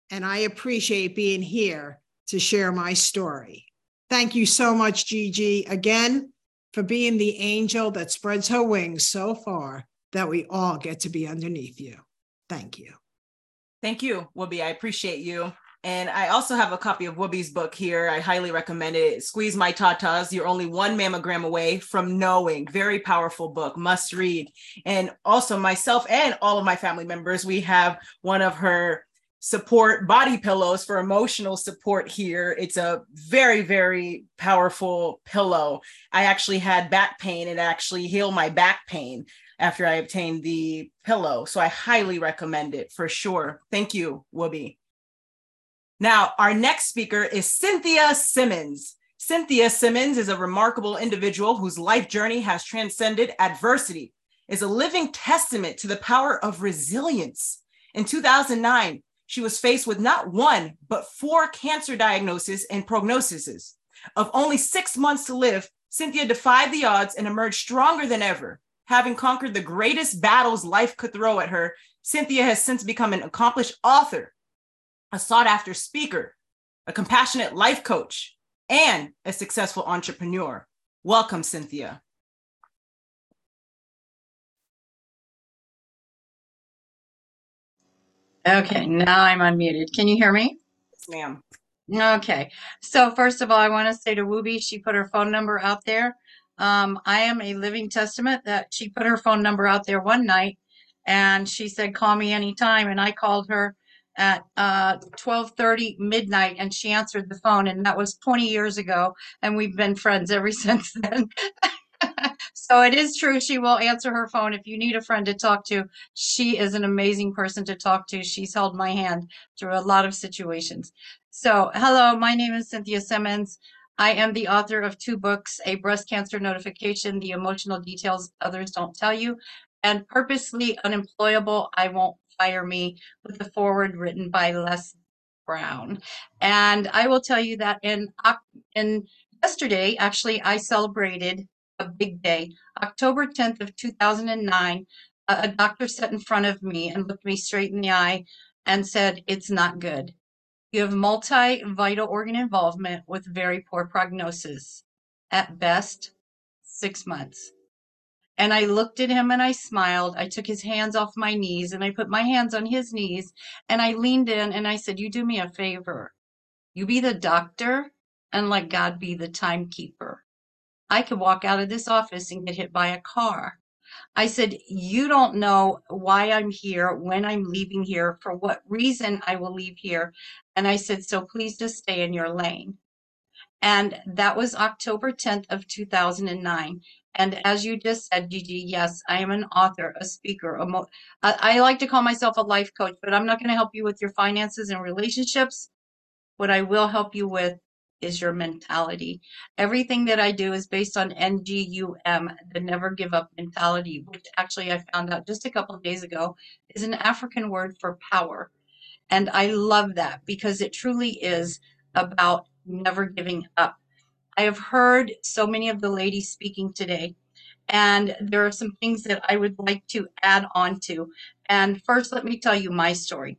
And I appreciate being here to share my story. Thank you so much, Gigi. Again, for being the angel that spreads her wings so far that we all get to be underneath you. Thank you. Thank you, Whoopi. I appreciate you. And I also have a copy of Whoopi's book here. I highly recommend it. Squeeze My Tatas. You're only one mammogram away from knowing. Very powerful book, must read. And also, myself and all of my family members, we have one of her support body pillows for emotional support here. It's a very, very powerful pillow. I actually had back pain and actually healed my back pain after I obtained the pillow. So I highly recommend it for sure. Thank you, Whoopi. Now, our next speaker is Cynthia Simmons. Cynthia Simmons is a remarkable individual whose life journey has transcended adversity, is a living testament to the power of resilience. In 2009, she was faced with not one, but four cancer diagnoses and prognoses. Of only six months to live, Cynthia defied the odds and emerged stronger than ever. Having conquered the greatest battles life could throw at her, Cynthia has since become an accomplished author, a sought after speaker, a compassionate life coach, and a successful entrepreneur. Welcome, Cynthia. Okay, now I'm unmuted. Can you hear me? Yes, ma'am. Okay, so first of all, I want to say to Whoopi, she put her phone number out there. Um, I am a living testament that she put her phone number out there one night and she said, call me anytime. And I called her at uh, 12:30 midnight, and she answered the phone, and that was 20 years ago, and we've been friends ever since then. so it is true. She will answer her phone if you need a friend to talk to. She is an amazing person to talk to. She's held my hand through a lot of situations. So, hello, my name is Cynthia Simmons. I am the author of two books, A Breast Cancer Notification, The Emotional Details Others Don't Tell You, and Purposely Unemployable, I Won't Fire Me with the forward written by Les Brown. And I will tell you that in, in yesterday, actually, I celebrated a big day. October 10th of 2009, a, doctor sat in front of me and looked me straight in the eye and said, it's not good. You have multi-vital organ involvement with very poor prognosis. At best, six months. And I looked at him and I smiled. I took his hands off my knees and I put my hands on his knees and I leaned in and I said, You do me a favor. You be the doctor and let God be the timekeeper. I could walk out of this office and get hit by a car. I said, You don't know why I'm here, when I'm leaving here, for what reason I will leave here. And I said, So please just stay in your lane. And that was October 10th of 2009. And as you just said, Gigi, yes, I am an author, a speaker. A mo- I, I like to call myself a life coach, but I'm not going to help you with your finances and relationships. What I will help you with is your mentality. Everything that I do is based on NGUM, the never give up mentality, which actually I found out just a couple days ago is an African word for power. And I love that because it truly is about never giving up. I have heard so many of the ladies speaking today, and there are some things that I would like to add on to. And first, let me tell you my story.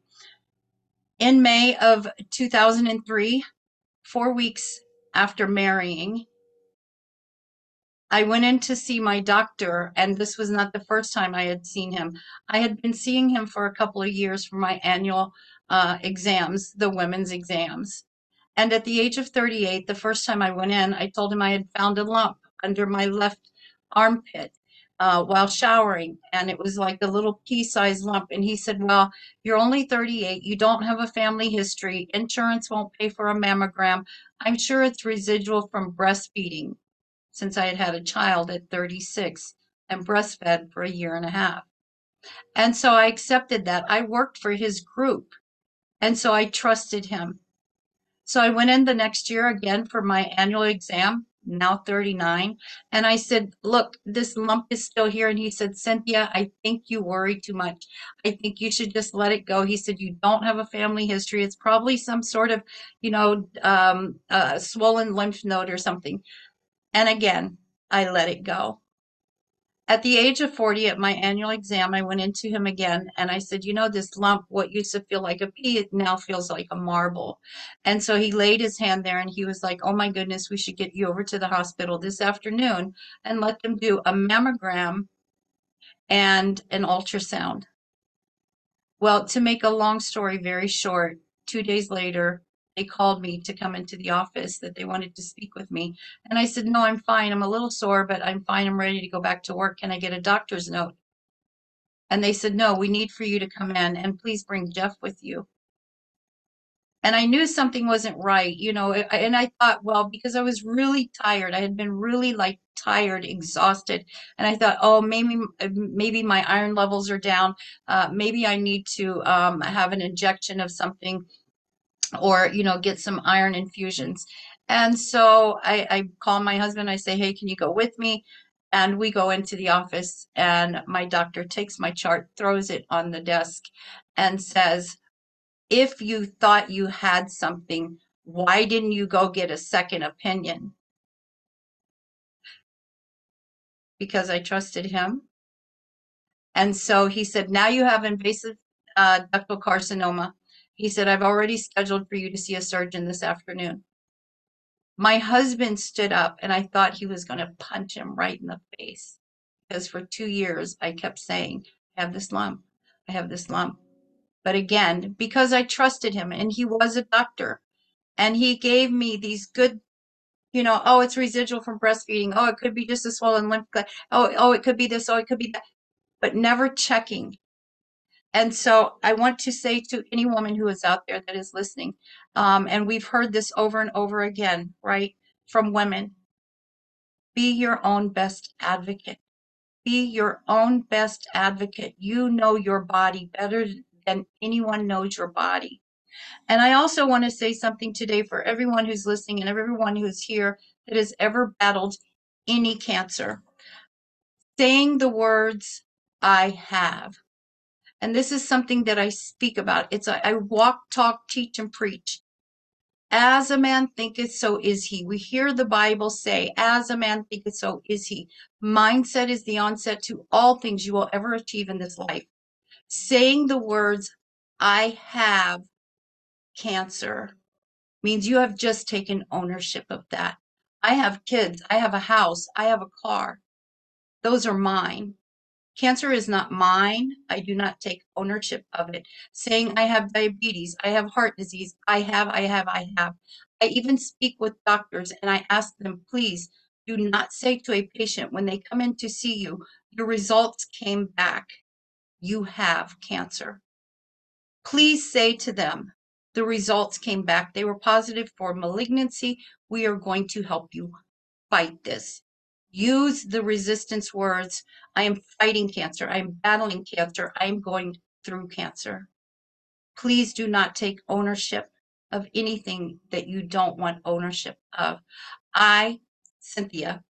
In May of 2003, four weeks after marrying, I went in to see my doctor, and this was not the first time I had seen him. I had been seeing him for a couple of years for my annual uh, exams, the women's exams. And at the age of 38, the first time I went in, I told him I had found a lump under my left armpit uh, while showering. And it was like a little pea sized lump. And he said, Well, you're only 38. You don't have a family history. Insurance won't pay for a mammogram. I'm sure it's residual from breastfeeding since I had had a child at 36 and breastfed for a year and a half. And so I accepted that. I worked for his group. And so I trusted him. So I went in the next year again for my annual exam, now 39. And I said, Look, this lump is still here. And he said, Cynthia, I think you worry too much. I think you should just let it go. He said, You don't have a family history. It's probably some sort of, you know, um, uh, swollen lymph node or something. And again, I let it go. At the age of 40, at my annual exam, I went into him again and I said, You know, this lump, what used to feel like a pea, it now feels like a marble. And so he laid his hand there and he was like, Oh my goodness, we should get you over to the hospital this afternoon and let them do a mammogram and an ultrasound. Well, to make a long story very short, two days later, they called me to come into the office that they wanted to speak with me. And I said, No, I'm fine. I'm a little sore, but I'm fine. I'm ready to go back to work. Can I get a doctor's note? And they said, No, we need for you to come in and please bring Jeff with you. And I knew something wasn't right, you know, and I thought, well, because I was really tired, I had been really like tired, exhausted, and I thought, oh, maybe maybe my iron levels are down. Uh, maybe I need to um, have an injection of something or you know get some iron infusions. And so I, I call my husband i say hey can you go with me? And we go into the office and my doctor takes my chart throws it on the desk and says if you thought you had something why didn't you go get a second opinion? Because i trusted him. And so he said now you have invasive uh, ductal carcinoma he said, I've already scheduled for you to see a surgeon this afternoon. My husband stood up and I thought he was going to punch him right in the face because for two years I kept saying, I have this lump, I have this lump. But again, because I trusted him and he was a doctor and he gave me these good, you know, oh, it's residual from breastfeeding. Oh, it could be just a swollen lymph gland. Oh, oh, it could be this. Oh, it could be that. But never checking and so I want to say to any woman who is out there that is listening, um, and we've heard this over and over again, right, from women be your own best advocate. Be your own best advocate. You know your body better than anyone knows your body. And I also want to say something today for everyone who's listening and everyone who's here that has ever battled any cancer. Saying the words, I have and this is something that I speak about. It's a, I walk, talk, teach, and preach. As a man thinketh, so is he. We hear the Bible say, as a man thinketh, so is he. Mindset is the onset to all things you will ever achieve in this life. Saying the words, I have cancer, means you have just taken ownership of that. I have kids. I have a house. I have a car. Those are mine. Cancer is not mine. I do not take ownership of it. Saying I have diabetes, I have heart disease, I have, I have, I have. I even speak with doctors and I ask them, please do not say to a patient when they come in to see you, your results came back. You have cancer. Please say to them, the results came back. They were positive for malignancy. We are going to help you fight this. Use the resistance words. I am fighting cancer. I am battling cancer. I am going through cancer. Please do not take ownership of anything that you don't want ownership of. I, Cynthia,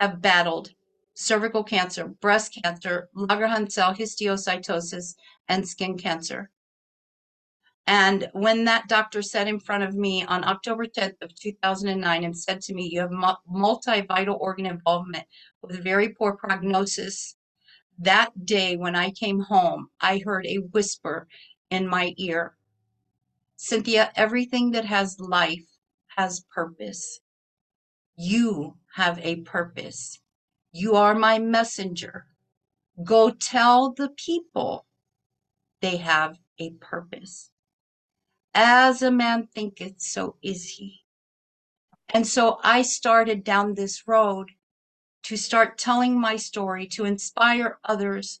have battled cervical cancer, breast cancer, Langerhans cell histiocytosis, and skin cancer. And when that doctor sat in front of me on October 10th of 2009 and said to me, you have multi-vital organ involvement with very poor prognosis, that day when I came home, I heard a whisper in my ear. Cynthia, everything that has life has purpose. You have a purpose. You are my messenger. Go tell the people they have a purpose. As a man thinketh, so is he. And so I started down this road to start telling my story, to inspire others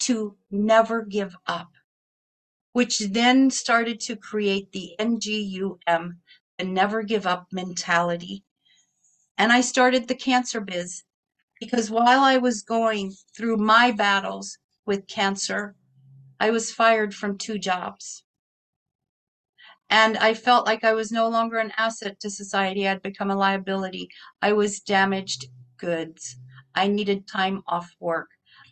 to never give up, which then started to create the NGUM, the never give up mentality. And I started the cancer biz because while I was going through my battles with cancer, I was fired from two jobs. And I felt like I was no longer an asset to society. I'd become a liability. I was damaged goods. I needed time off work.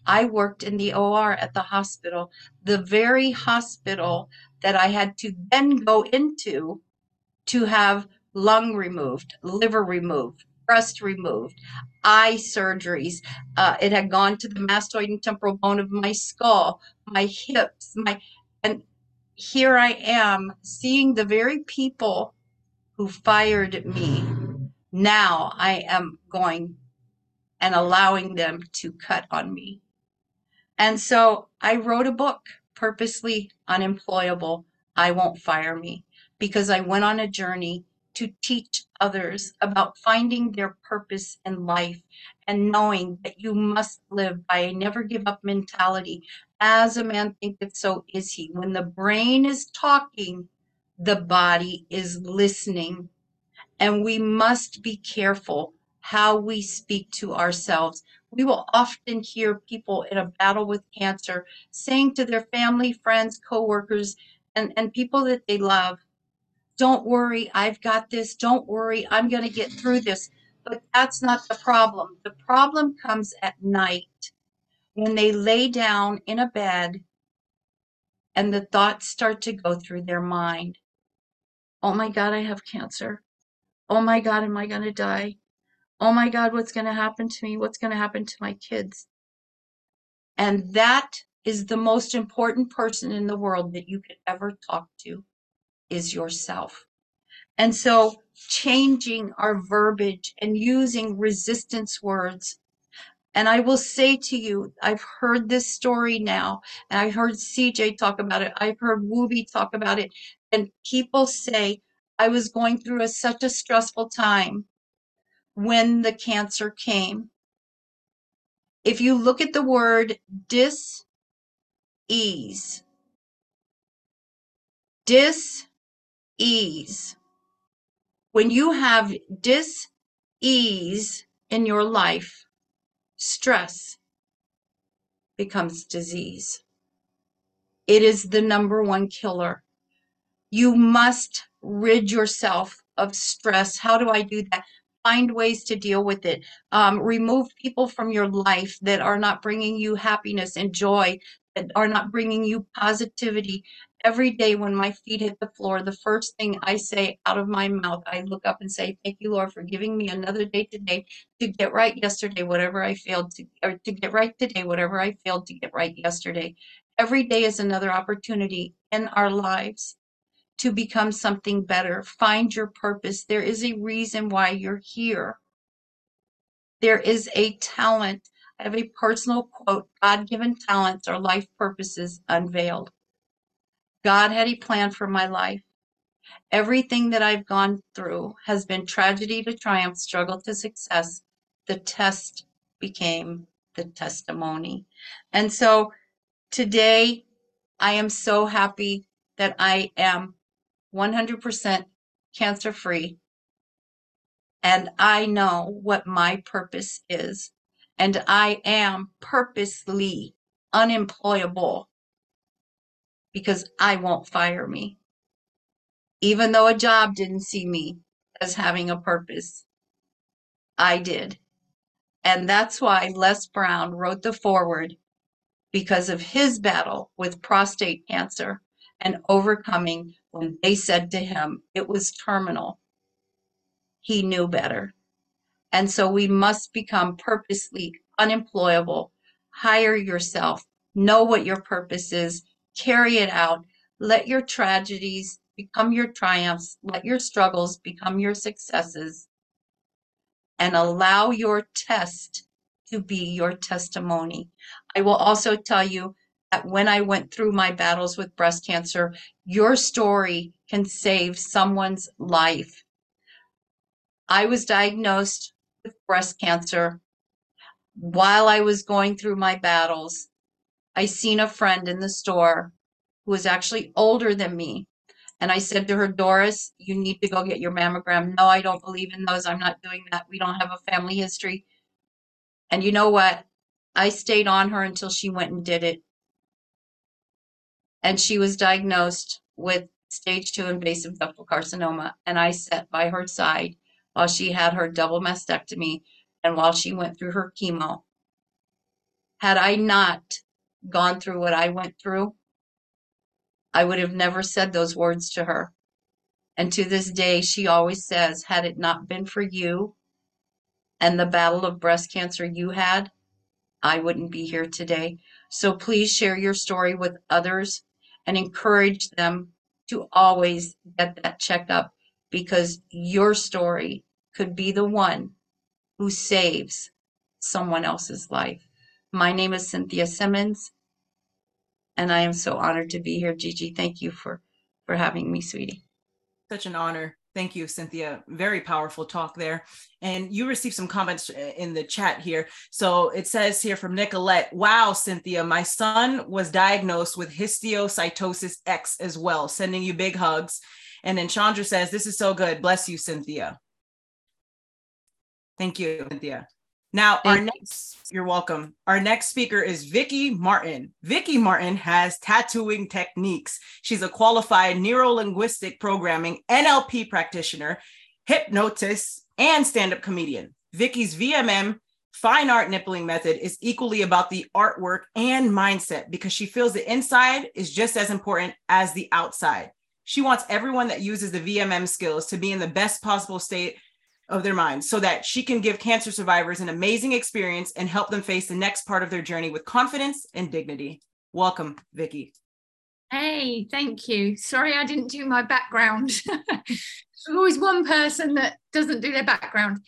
I worked in the OR at the hospital, the very hospital that I had to then go into to have lung removed, liver removed, breast removed, eye surgeries. Uh, it had gone to the mastoid and temporal bone of my skull, my hips, my here I am seeing the very people who fired me. Now I am going and allowing them to cut on me. And so I wrote a book, Purposely Unemployable. I Won't Fire Me, because I went on a journey to teach others about finding their purpose in life and knowing that you must live by a never give up mentality as a man thinketh, so is he. When the brain is talking, the body is listening. And we must be careful how we speak to ourselves. We will often hear people in a battle with cancer saying to their family, friends, coworkers, and, and people that they love, don't worry, I've got this. Don't worry, I'm going to get through this. But that's not the problem. The problem comes at night when they lay down in a bed and the thoughts start to go through their mind. Oh my God, I have cancer. Oh my God, am I going to die? Oh my God, what's going to happen to me? What's going to happen to my kids? And that is the most important person in the world that you could ever talk to is yourself. And so changing our verbiage and using resistance words. And I will say to you, I've heard this story now, and I heard CJ talk about it. I've heard Whoopi talk about it. And people say, I was going through a, such a stressful time when the cancer came. If you look at the word dis ease, dis ease, when you have dis ease in your life, stress becomes disease. It is the number one killer. You must rid yourself of stress. How do I do that? Find ways to deal with it. Um, remove people from your life that are not bringing you happiness and joy, that are not bringing you positivity. Every day when my feet hit the floor, the first thing I say out of my mouth, I look up and say, Thank you, Lord, for giving me another day today to get right yesterday, whatever I failed to, or to get right today, whatever I failed to get right yesterday. Every day is another opportunity in our lives to become something better. Find your purpose. There is a reason why you're here. There is a talent. I have a personal quote God given talents are life purposes unveiled. God had a plan for my life. Everything that I've gone through has been tragedy to triumph, struggle to success. The test became the testimony. And so today, I am so happy that I am 100% cancer free. And I know what my purpose is. And I am purposely unemployable because I won't fire me. Even though a job didn't see me as having a purpose, I did. And that's why Les Brown wrote the foreword because of his battle with prostate cancer and overcoming when they said to him it was terminal. He knew better. And so we must become purposely unemployable. Hire yourself, know what your purpose is, carry it out. Let your tragedies become your triumphs, let your struggles become your successes, and allow your test to be your testimony. I will also tell you when I went through my battles with breast cancer, your story can save someone's life. I was diagnosed with breast cancer while I was going through my battles. I seen a friend in the store who was actually older than me. And I said to her, Doris, you need to go get your mammogram. No, I don't believe in those. I'm not doing that. We don't have a family history. And you know what? I stayed on her until she went and did it and she was diagnosed with stage two invasive ductal carcinoma. And I sat by her side while she had her double mastectomy and while she went through her chemo. Had I not gone through what I went through, I would have never said those words to her. And to this day, she always says, had it not been for you and the battle of breast cancer you had, I wouldn't be here today. So please share your story with others and encourage them to always get that checkup because your story could be the one who saves someone else's life. My name is Cynthia Simmons, and I am so honored to be here. Gigi, thank you for for having me, sweetie. Such an honor. Thank you, Cynthia. Very powerful talk there. And you received some comments uh, in the chat here. So it says here from Nicolette Wow, Cynthia, my son was diagnosed with histiocytosis X as well. Sending you big hugs. And then Chandra says, This is so good. Bless you, Cynthia. Thank you, Cynthia. Now, our next, you're welcome. Our next speaker is Vicki Martin. Vicki Martin has tattooing techniques. She's a qualified neuro-linguistic programming NLP practitioner, hypnotist, and stand-up comedian. Vicki's VMM fine art nippling method is equally about the artwork and mindset because she feels the inside is just as important as the outside. She wants everyone that uses the VMM skills to be in the best possible state of their minds so that she can give cancer survivors an amazing experience and help them face the next part of their journey with confidence and dignity. Welcome, Vicki. Hey, thank you. Sorry I didn't do my background. There's always one person that doesn't do their background.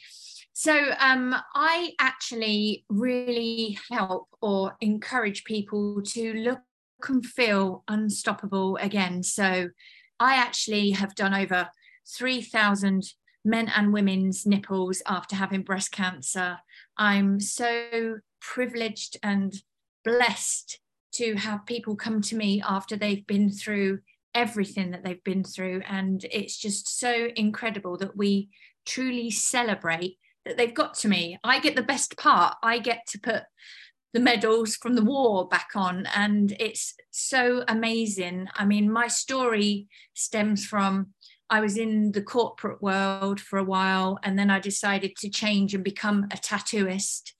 So um, I actually really help or encourage people to look and feel unstoppable again. So I actually have done over 3,000 men and women's nipples after having breast cancer. I'm so privileged and blessed to have people come to me after they've been through everything that they've been through. And it's just so incredible that we truly celebrate that they've got to me. I get the best part. I get to put the medals from the war back on, and it's so amazing. I mean, my story stems from I was in the corporate world for a while, and then I decided to change and become a tattooist.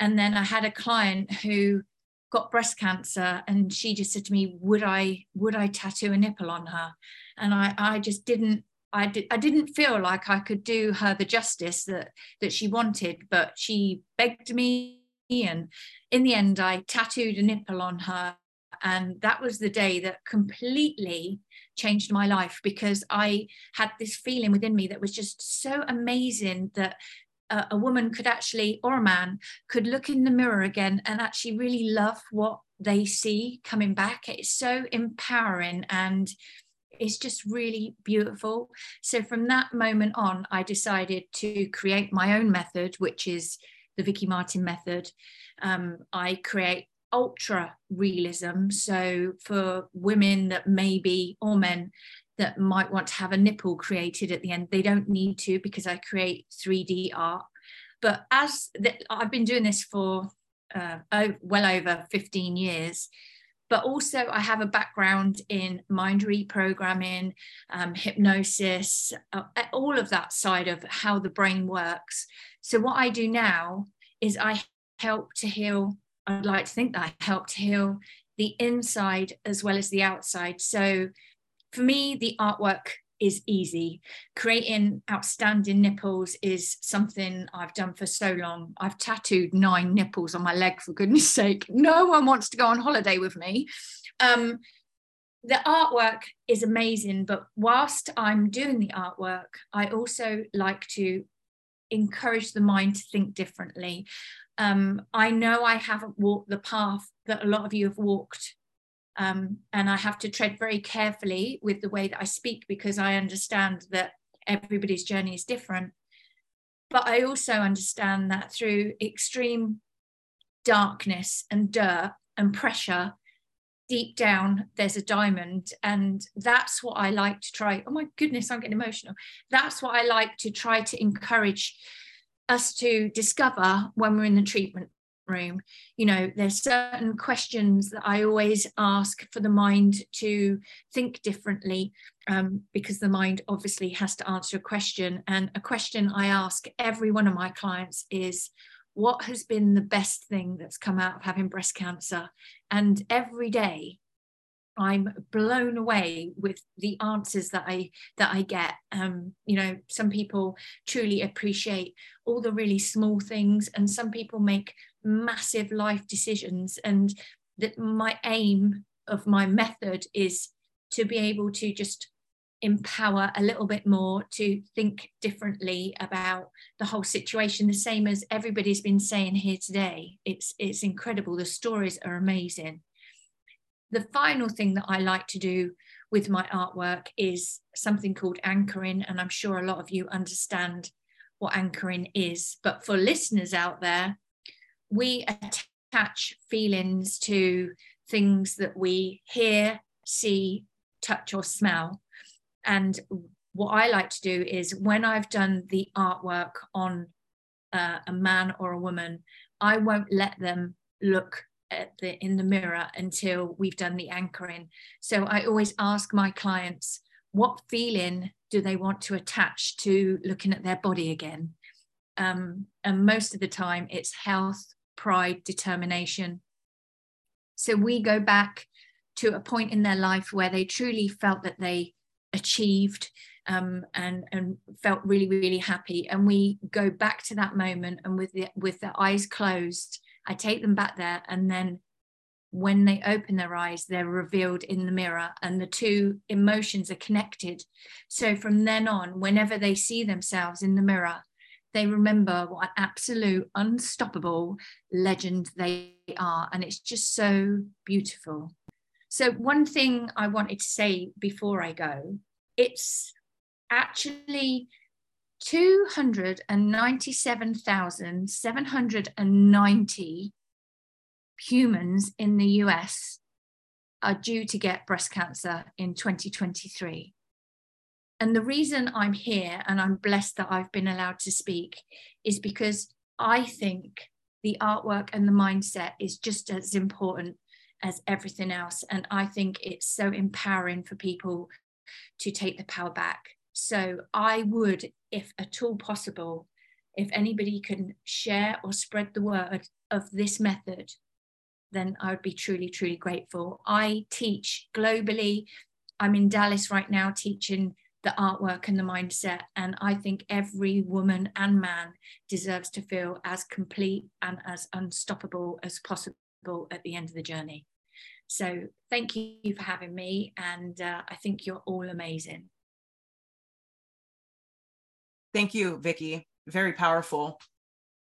And then I had a client who got breast cancer, and she just said to me, "Would I would I tattoo a nipple on her?" And I I just didn't. I, did, I didn't feel like I could do her the justice that that she wanted, but she begged me, and in the end, I tattooed a nipple on her, and that was the day that completely changed my life because I had this feeling within me that was just so amazing that a, a woman could actually, or a man, could look in the mirror again and actually really love what they see coming back. It's so empowering and it's just really beautiful. So from that moment on, I decided to create my own method, which is the Vicky Martin method. Um, I create ultra realism. So for women that maybe, or men that might want to have a nipple created at the end, they don't need to because I create 3D art. But as the, I've been doing this for uh, well over 15 years, but also I have a background in mind reprogramming, um, hypnosis, uh, all of that side of how the brain works. So what I do now is I help to heal I'd like to think that I helped heal the inside as well as the outside. So for me, the artwork is easy. Creating outstanding nipples is something I've done for so long. I've tattooed nine nipples on my leg, for goodness sake. No one wants to go on holiday with me. Um, the artwork is amazing, but whilst I'm doing the artwork, I also like to encourage the mind to think differently. Um, I know I haven't walked the path that a lot of you have walked. Um, and I have to tread very carefully with the way that I speak because I understand that everybody's journey is different. But I also understand that through extreme darkness and dirt and pressure, deep down there's a diamond. And that's what I like to try. Oh my goodness, I'm getting emotional. That's what I like to try to encourage us to discover when we're in the treatment room. You know there's certain questions that i always ask for the mind to think differently um, because the mind obviously has to answer a question. And a question i ask every one of my clients is what has been the best thing that's come out of having breast cancer? And every day I'm blown away with the answers that I that I get. Um, you know, some people truly appreciate all the really small things, and some people make massive life decisions. And that my aim of my method is to be able to just empower a little bit more to think differently about the whole situation the same as everybody's been saying here today it's it's incredible the stories are amazing the final thing that I like to do with my artwork is something called anchoring. And I'm sure a lot of you understand what anchoring is. But for listeners out there, we attach feelings to things that we hear, see, touch, or smell. And what I like to do is when I've done the artwork on uh, a man or a woman, I won't let them look the in the mirror until we've done the anchoring. So I always ask my clients, what feeling do they want to attach to looking at their body again? Um, and most of the time, it's health, pride, determination. So we go back to a point in their life where they truly felt that they achieved um, and and felt really really happy and we go back to that moment and with the with their eyes closed i take them back there and then when they open their eyes they're revealed in the mirror and the two emotions are connected. So from then on whenever they see themselves in the mirror they remember what an absolute unstoppable legend they are and it's just so beautiful. So one thing i wanted to say before i go it's actually 297,790 humans in the US are due to get breast cancer in 2023. And the reason I'm here and I'm blessed that I've been allowed to speak is because I think the artwork and the mindset is just as important as everything else. And I think it's so empowering for people to take the power back. So I would, if at all possible, if anybody can share or spread the word of this method, then I would be truly, truly grateful. I teach globally. I'm in Dallas right now teaching the artwork and the mindset. And I think every woman and man deserves to feel as complete and as unstoppable as possible at the end of the journey. So thank you for having me. And uh, I think you're all amazing. Thank you, Vicki. Very powerful.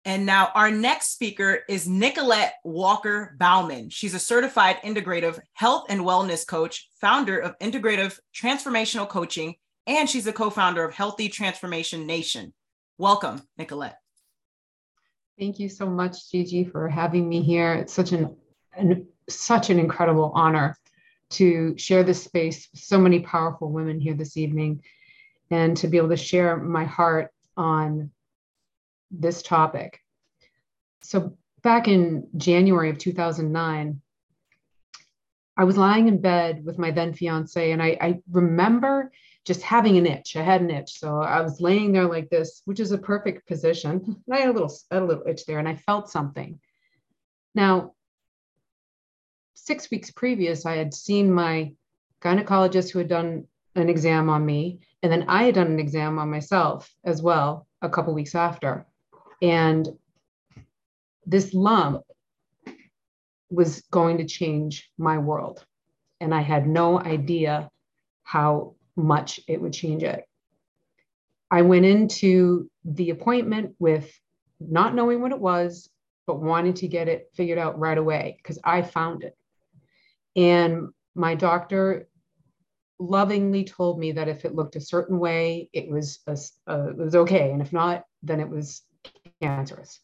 And now our next speaker is Nicolette Walker Bauman. She's a certified integrative health and wellness coach, founder of Integrative Transformational Coaching, and she's a co-founder of Healthy Transformation Nation. Welcome, Nicolette. Thank you so much, Gigi, for having me here. It's such an, an such an incredible honor to share this space with so many powerful women here this evening and to be able to share my heart on this topic. So, back in January of 2009, I was lying in bed with my then fiance, and I, I, remember just having an itch. I had an itch. So I was laying there like this, which is a perfect position. And I had a little, had a little itch there, and I felt something. Now, six weeks previous, I had seen my gynecologist who had done an exam on me. And then I had done an exam on myself as well a couple weeks after. And this lump was going to change my world. And I had no idea how much it would change it. I went into the appointment with not knowing what it was, but wanting to get it figured out right away because I found it. And my doctor lovingly told me that if it looked a certain way, it was a, it was okay, and if not, then it was cancerous.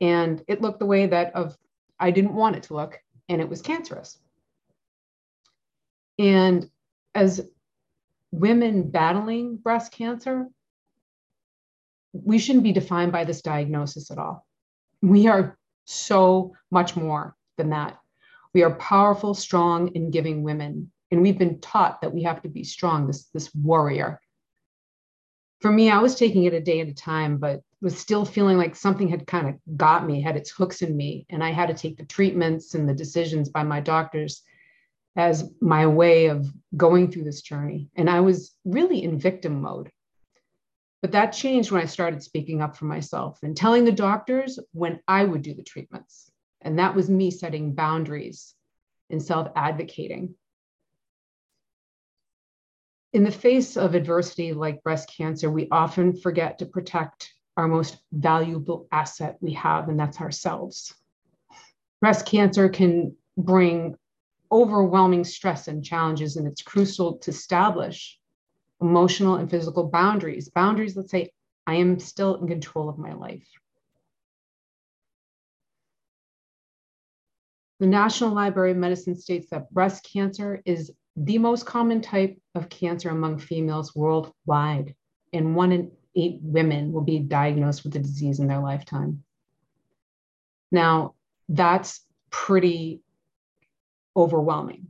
And it looked the way that of I didn't want it to look, and it was cancerous. And as women battling breast cancer, we shouldn't be defined by this diagnosis at all. We are so much more than that. We are powerful, strong, and giving women and we've been taught that we have to be strong this this warrior. For me i was taking it a day at a time but was still feeling like something had kind of got me had its hooks in me and i had to take the treatments and the decisions by my doctors as my way of going through this journey. And i was really in victim mode. But that changed when i started speaking up for myself and telling the doctors when i would do the treatments. And that was me setting boundaries and self advocating in the face of adversity like breast cancer, we often forget to protect our most valuable asset we have, and that's ourselves. Breast cancer can bring overwhelming stress and challenges, and it's crucial to establish emotional and physical boundaries. Boundaries that say, I am still in control of my life. The National Library of Medicine states that breast cancer is the most common type of cancer among females worldwide, and one in eight women will be diagnosed with the disease in their lifetime. Now, that's pretty overwhelming.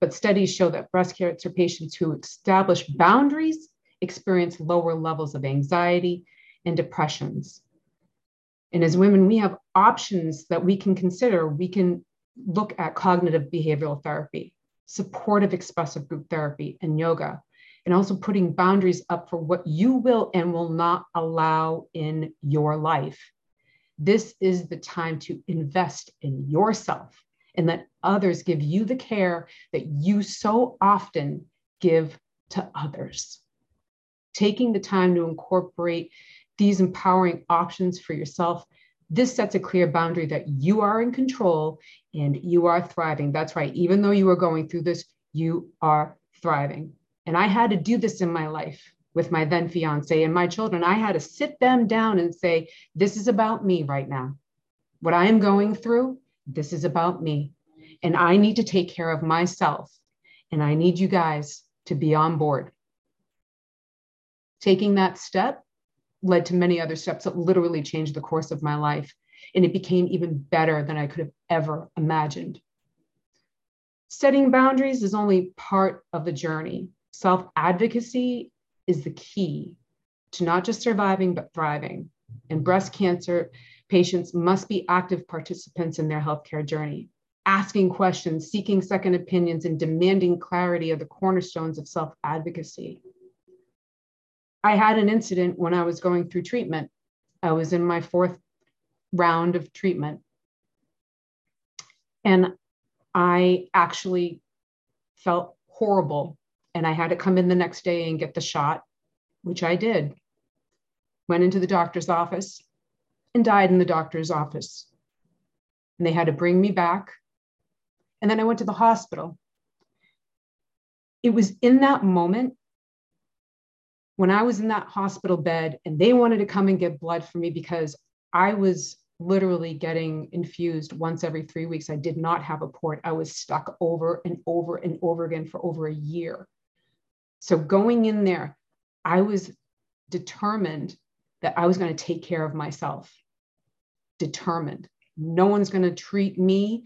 But studies show that breast cancer patients who establish boundaries experience lower levels of anxiety and depressions. And as women, we have options that we can consider. We can look at cognitive behavioral therapy, supportive expressive group therapy, and yoga, and also putting boundaries up for what you will and will not allow in your life. This is the time to invest in yourself and let others give you the care that you so often give to others. Taking the time to incorporate these empowering options for yourself, this sets a clear boundary that you are in control and you are thriving. That's right. Even though you are going through this, you are thriving. And I had to do this in my life with my then fiance and my children. I had to sit them down and say, This is about me right now. What I am going through, this is about me. And I need to take care of myself. And I need you guys to be on board. Taking that step led to many other steps that literally changed the course of my life. And it became even better than I could have ever imagined. Setting boundaries is only part of the journey. Self advocacy is the key to not just surviving, but thriving. And breast cancer patients must be active participants in their healthcare journey. Asking questions, seeking second opinions, and demanding clarity are the cornerstones of self advocacy. I had an incident when I was going through treatment. I was in my fourth round of treatment. And I actually felt horrible. And I had to come in the next day and get the shot, which I did. Went into the doctor's office and died in the doctor's office. And they had to bring me back. And then I went to the hospital. It was in that moment when I was in that hospital bed and they wanted to come and get blood for me because I was literally getting infused once every three weeks. I did not have a port. I was stuck over and over and over again for over a year. So going in there, I was determined that I was going to take care of myself. Determined. No one's going to treat me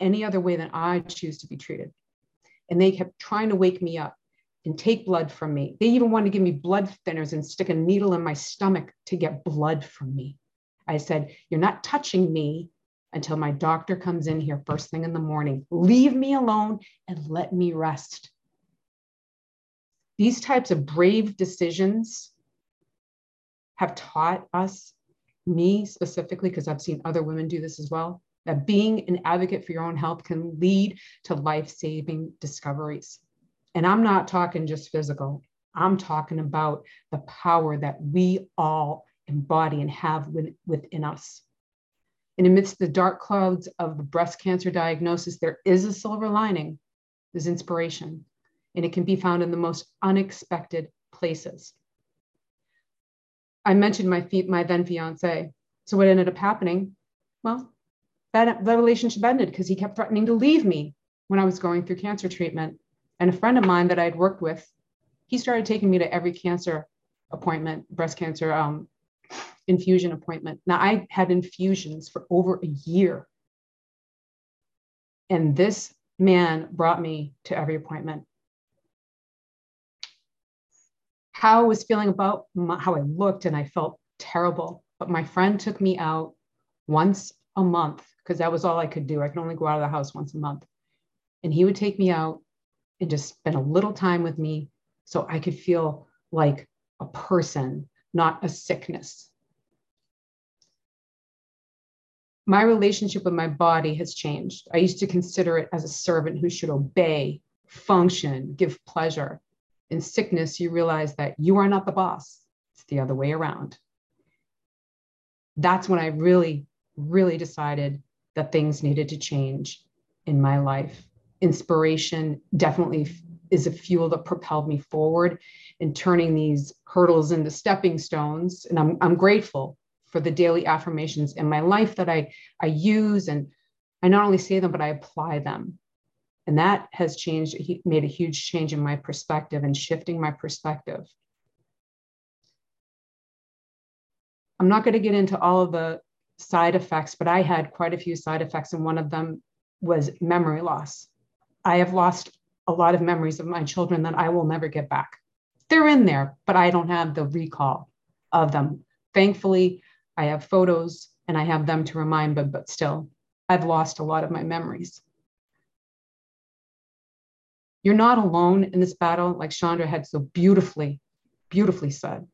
any other way than I choose to be treated. And they kept trying to wake me up and take blood from me. They even wanted to give me blood thinners and stick a needle in my stomach to get blood from me. I said, You're not touching me until my doctor comes in here first thing in the morning. Leave me alone and let me rest. These types of brave decisions have taught us, me specifically, because I've seen other women do this as well, that being an advocate for your own health can lead to life saving discoveries. And I'm not talking just physical, I'm talking about the power that we all embody and have within us. And amidst the dark clouds of the breast cancer diagnosis, there is a silver lining. There's inspiration, and it can be found in the most unexpected places. I mentioned my, my then fiance. So what ended up happening? Well, that, that relationship ended because he kept threatening to leave me when I was going through cancer treatment. And a friend of mine that I'd worked with, he started taking me to every cancer appointment, breast cancer um, infusion appointment. Now, I had infusions for over a year. And this man brought me to every appointment. How I was feeling about my, how I looked, and I felt terrible. But my friend took me out once a month because that was all I could do. I could only go out of the house once a month. And he would take me out and just spend a little time with me so I could feel like a person, not a sickness. My relationship with my body has changed. I used to consider it as a servant who should obey, function, give pleasure. In sickness, you realize that you are not the boss, it's the other way around. That's when I really, really decided that things needed to change in my life inspiration definitely is a fuel that propelled me forward in turning these hurdles into stepping stones. And I'm, I'm grateful for the daily affirmations in my life that I, I use and I not only say them, but I apply them. And that has changed, made a huge change in my perspective and shifting my perspective. I'm not going to get into all of the side effects, but I had quite a few side effects, and one of them was memory loss. I have lost a lot of memories of my children that I will never get back. They're in there, but I don't have the recall of them. Thankfully, I have photos and I have them to remind me, but still, I've lost a lot of my memories. You're not alone in this battle, like Chandra had so beautifully, beautifully said.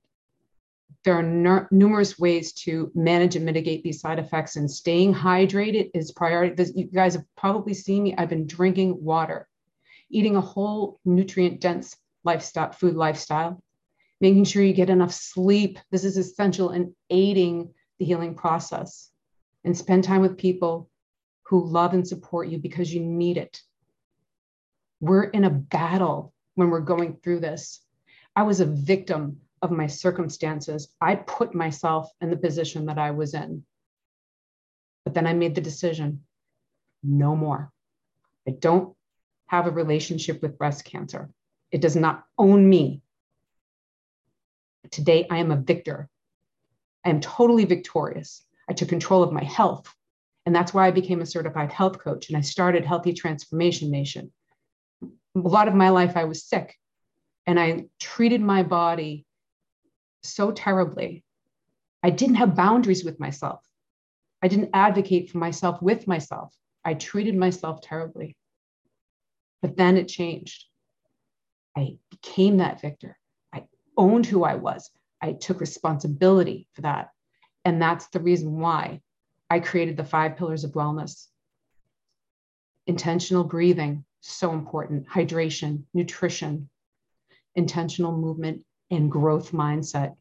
There are numerous ways to manage and mitigate these side effects, and staying hydrated is priority. You guys have probably seen me. I've been drinking water, eating a whole nutrient dense lifestyle, food lifestyle, making sure you get enough sleep. This is essential in aiding the healing process, and spend time with people who love and support you because you need it. We're in a battle when we're going through this. I was a victim of my circumstances. I put myself in the position that I was in. But then I made the decision no more. I don't have a relationship with breast cancer. It does not own me. Today, I am a victor. I am totally victorious. I took control of my health. And that's why I became a certified health coach and I started Healthy Transformation Nation. A lot of my life, I was sick and I treated my body so terribly. I didn't have boundaries with myself. I didn't advocate for myself with myself. I treated myself terribly. But then it changed. I became that victor. I owned who I was. I took responsibility for that. And that's the reason why I created the five pillars of wellness. Intentional breathing, so important. Hydration, nutrition, intentional movement, and growth mindset.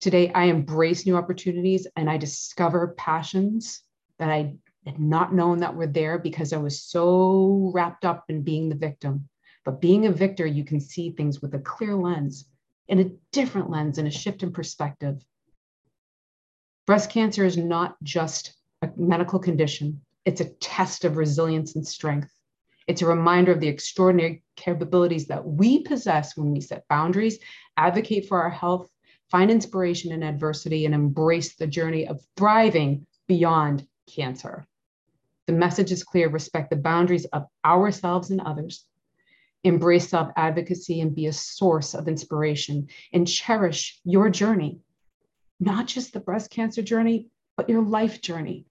Today, I embrace new opportunities and I discover passions that I had not known that were there because I was so wrapped up in being the victim. But being a victor, you can see things with a clear lens, in a different lens, and a shift in perspective. Breast cancer is not just a medical condition, it's a test of resilience and strength. It's a reminder of the extraordinary capabilities that we possess when we set boundaries, advocate for our health, find inspiration in adversity, and embrace the journey of thriving beyond cancer. The message is clear respect the boundaries of ourselves and others. Embrace self advocacy and be a source of inspiration and cherish your journey, not just the breast cancer journey, but your life journey.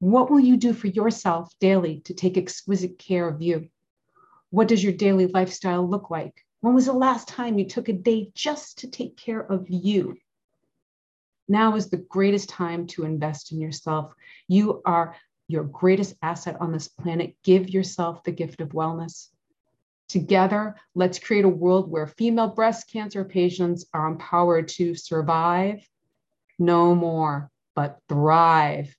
What will you do for yourself daily to take exquisite care of you? What does your daily lifestyle look like? When was the last time you took a day just to take care of you? Now is the greatest time to invest in yourself. You are your greatest asset on this planet. Give yourself the gift of wellness. Together, let's create a world where female breast cancer patients are empowered to survive no more, but thrive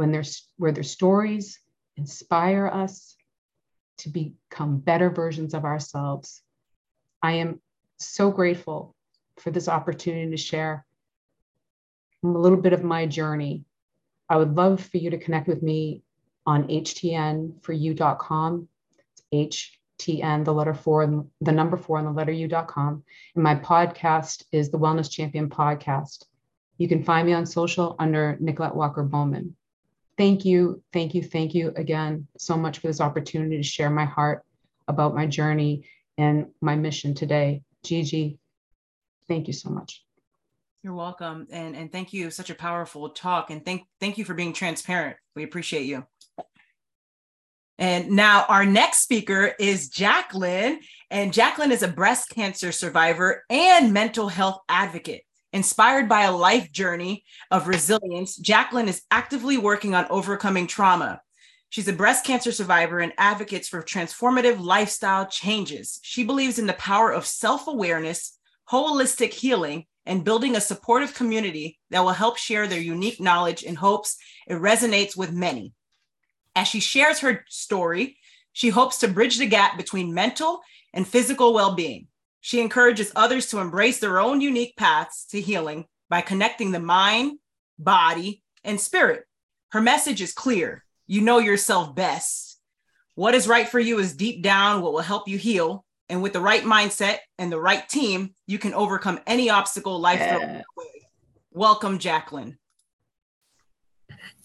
when there's where their stories inspire us to become better versions of ourselves. I am so grateful for this opportunity to share a little bit of my journey. I would love for you to connect with me on htnforyou.com. It's HTN, the letter four, the number four, and the letter u.com. And my podcast is the Wellness Champion Podcast. You can find me on social under Nicolette Walker Bowman thank you, thank you, thank you again so much for this opportunity to share my heart about my journey and my mission today. Gigi, thank you so much. You're welcome. And, and thank you. Such a powerful talk. And thank, thank you for being transparent. We appreciate you. And now our next speaker is Jacqueline. And Jacqueline is a breast cancer survivor and mental health advocate. Inspired by a life journey of resilience, Jacqueline is actively working on overcoming trauma. She's a breast cancer survivor and advocates for transformative lifestyle changes. She believes in the power of self awareness, holistic healing, and building a supportive community that will help share their unique knowledge and hopes it resonates with many. As she shares her story, she hopes to bridge the gap between mental and physical well being. She encourages others to embrace their own unique paths to healing by connecting the mind, body, and spirit. Her message is clear you know yourself best. What is right for you is deep down what will help you heal. And with the right mindset and the right team, you can overcome any obstacle life throws your way. welcome Jacqueline.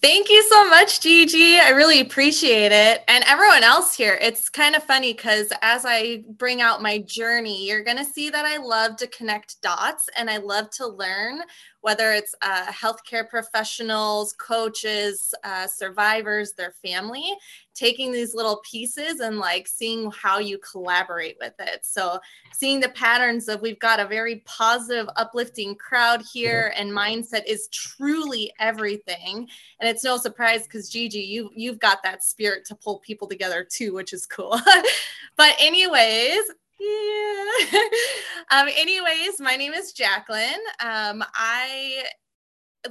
Thank you so much, Gigi. I really appreciate it. And everyone else here, it's kind of funny because as I bring out my journey, you're going to see that I love to connect dots and I love to learn whether it's uh, healthcare professionals, coaches, uh, survivors, their family, taking these little pieces and like seeing how you collaborate with it. So, seeing the patterns of we've got a very positive, uplifting crowd here, and mindset is truly everything. And it's no surprise because Gigi, you you've got that spirit to pull people together too, which is cool. but anyways, yeah. um, anyways, my name is Jacqueline. Um, I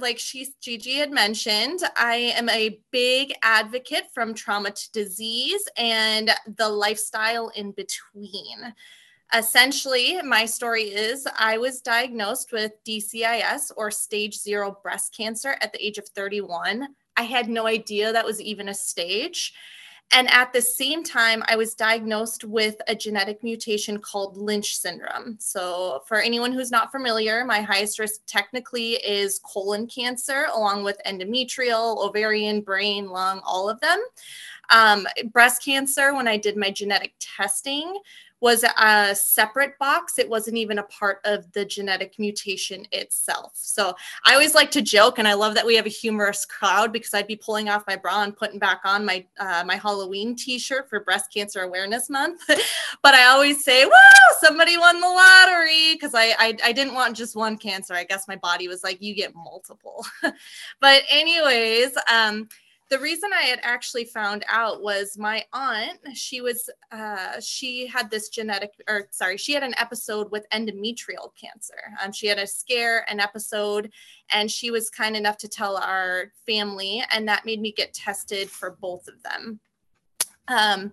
like she Gigi had mentioned, I am a big advocate from trauma to disease and the lifestyle in between. Essentially, my story is I was diagnosed with DCIS or stage zero breast cancer at the age of 31. I had no idea that was even a stage. And at the same time, I was diagnosed with a genetic mutation called Lynch syndrome. So, for anyone who's not familiar, my highest risk technically is colon cancer, along with endometrial, ovarian, brain, lung, all of them. Um, breast cancer, when I did my genetic testing, was a separate box. It wasn't even a part of the genetic mutation itself. So I always like to joke, and I love that we have a humorous crowd because I'd be pulling off my bra and putting back on my uh, my Halloween T-shirt for Breast Cancer Awareness Month. but I always say, "Whoa, somebody won the lottery!" Because I, I I didn't want just one cancer. I guess my body was like, "You get multiple." but anyways, um, the reason I had actually found out was my aunt, she was, uh, she had this genetic, or sorry, she had an episode with endometrial cancer. Um, she had a scare, an episode, and she was kind enough to tell our family, and that made me get tested for both of them. Um,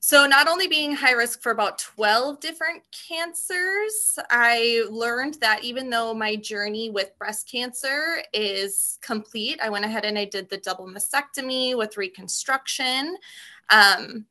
so, not only being high risk for about 12 different cancers, I learned that even though my journey with breast cancer is complete, I went ahead and I did the double mastectomy with reconstruction. Um,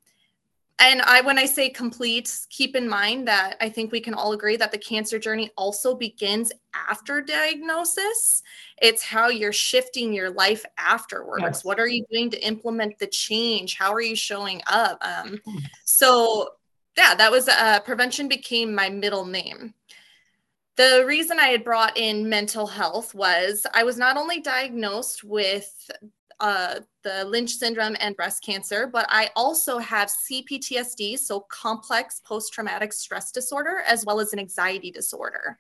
and I, when I say complete, keep in mind that I think we can all agree that the cancer journey also begins after diagnosis. It's how you're shifting your life afterwards. Yes. What are you doing to implement the change? How are you showing up? Um, hmm. so, yeah, that was uh, prevention became my middle name. The reason I had brought in mental health was I was not only diagnosed with uh, the Lynch syndrome and breast cancer, but I also have CPTSD, so complex post traumatic stress disorder, as well as an anxiety disorder.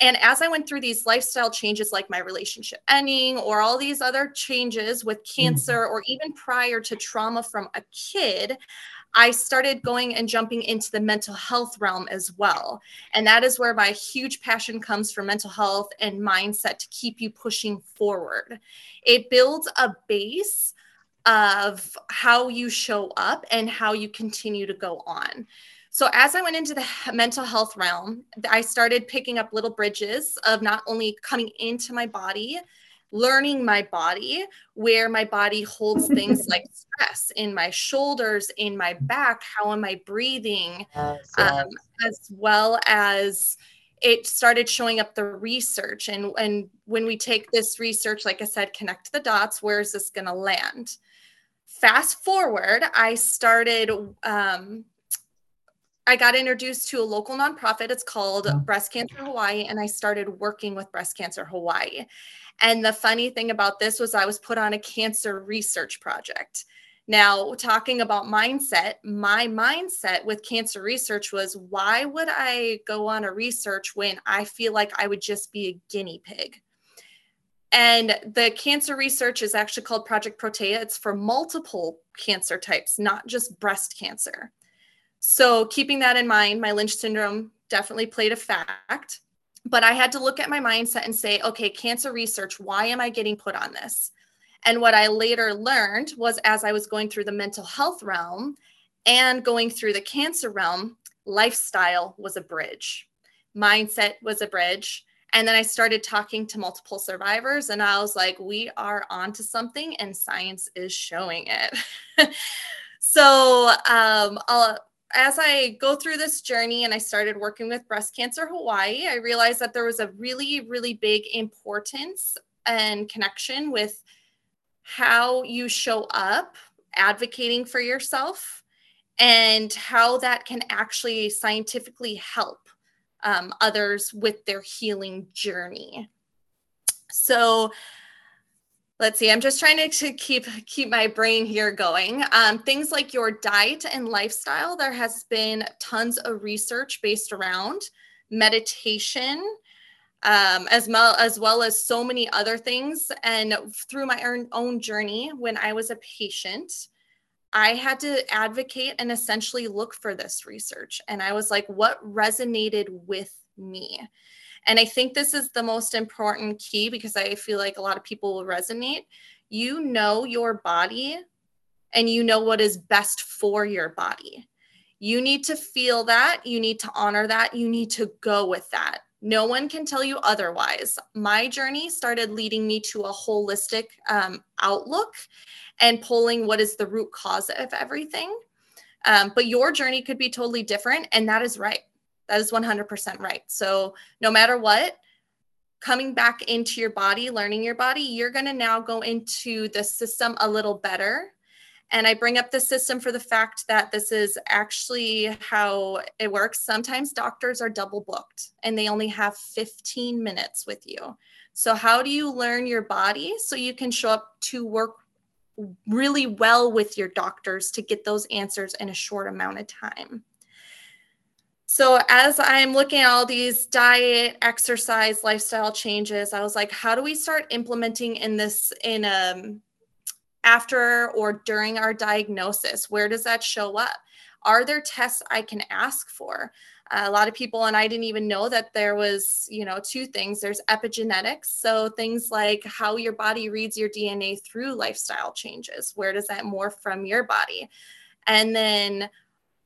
And as I went through these lifestyle changes, like my relationship ending, or all these other changes with mm-hmm. cancer, or even prior to trauma from a kid, I started going and jumping into the mental health realm as well. And that is where my huge passion comes for mental health and mindset to keep you pushing forward. It builds a base of how you show up and how you continue to go on. So, as I went into the mental health realm, I started picking up little bridges of not only coming into my body, learning my body, where my body holds things like stress in my shoulders, in my back. How am I breathing? Um, as well as it started showing up the research. And, and when we take this research, like I said, connect the dots, where is this going to land? Fast forward, I started um, I got introduced to a local nonprofit. It's called Breast Cancer Hawaii, and I started working with Breast Cancer Hawaii. And the funny thing about this was I was put on a cancer research project. Now, talking about mindset, my mindset with cancer research was why would I go on a research when I feel like I would just be a guinea pig? And the cancer research is actually called Project Protea. It's for multiple cancer types, not just breast cancer. So, keeping that in mind, my Lynch syndrome definitely played a fact. But I had to look at my mindset and say, okay, cancer research, why am I getting put on this? And what I later learned was as I was going through the mental health realm and going through the cancer realm, lifestyle was a bridge, mindset was a bridge. And then I started talking to multiple survivors, and I was like, we are onto something, and science is showing it. so um, I'll as I go through this journey and I started working with Breast Cancer Hawaii, I realized that there was a really, really big importance and connection with how you show up advocating for yourself and how that can actually scientifically help um, others with their healing journey. So, let's see i'm just trying to, to keep keep my brain here going um, things like your diet and lifestyle there has been tons of research based around meditation um, as well as well as so many other things and through my own, own journey when i was a patient i had to advocate and essentially look for this research and i was like what resonated with me and I think this is the most important key because I feel like a lot of people will resonate. You know your body and you know what is best for your body. You need to feel that. You need to honor that. You need to go with that. No one can tell you otherwise. My journey started leading me to a holistic um, outlook and pulling what is the root cause of everything. Um, but your journey could be totally different, and that is right. That is 100% right. So, no matter what, coming back into your body, learning your body, you're going to now go into the system a little better. And I bring up the system for the fact that this is actually how it works. Sometimes doctors are double booked and they only have 15 minutes with you. So, how do you learn your body so you can show up to work really well with your doctors to get those answers in a short amount of time? So as I'm looking at all these diet, exercise, lifestyle changes, I was like, how do we start implementing in this in um after or during our diagnosis? Where does that show up? Are there tests I can ask for? Uh, a lot of people and I didn't even know that there was, you know, two things. There's epigenetics, so things like how your body reads your DNA through lifestyle changes. Where does that morph from your body? And then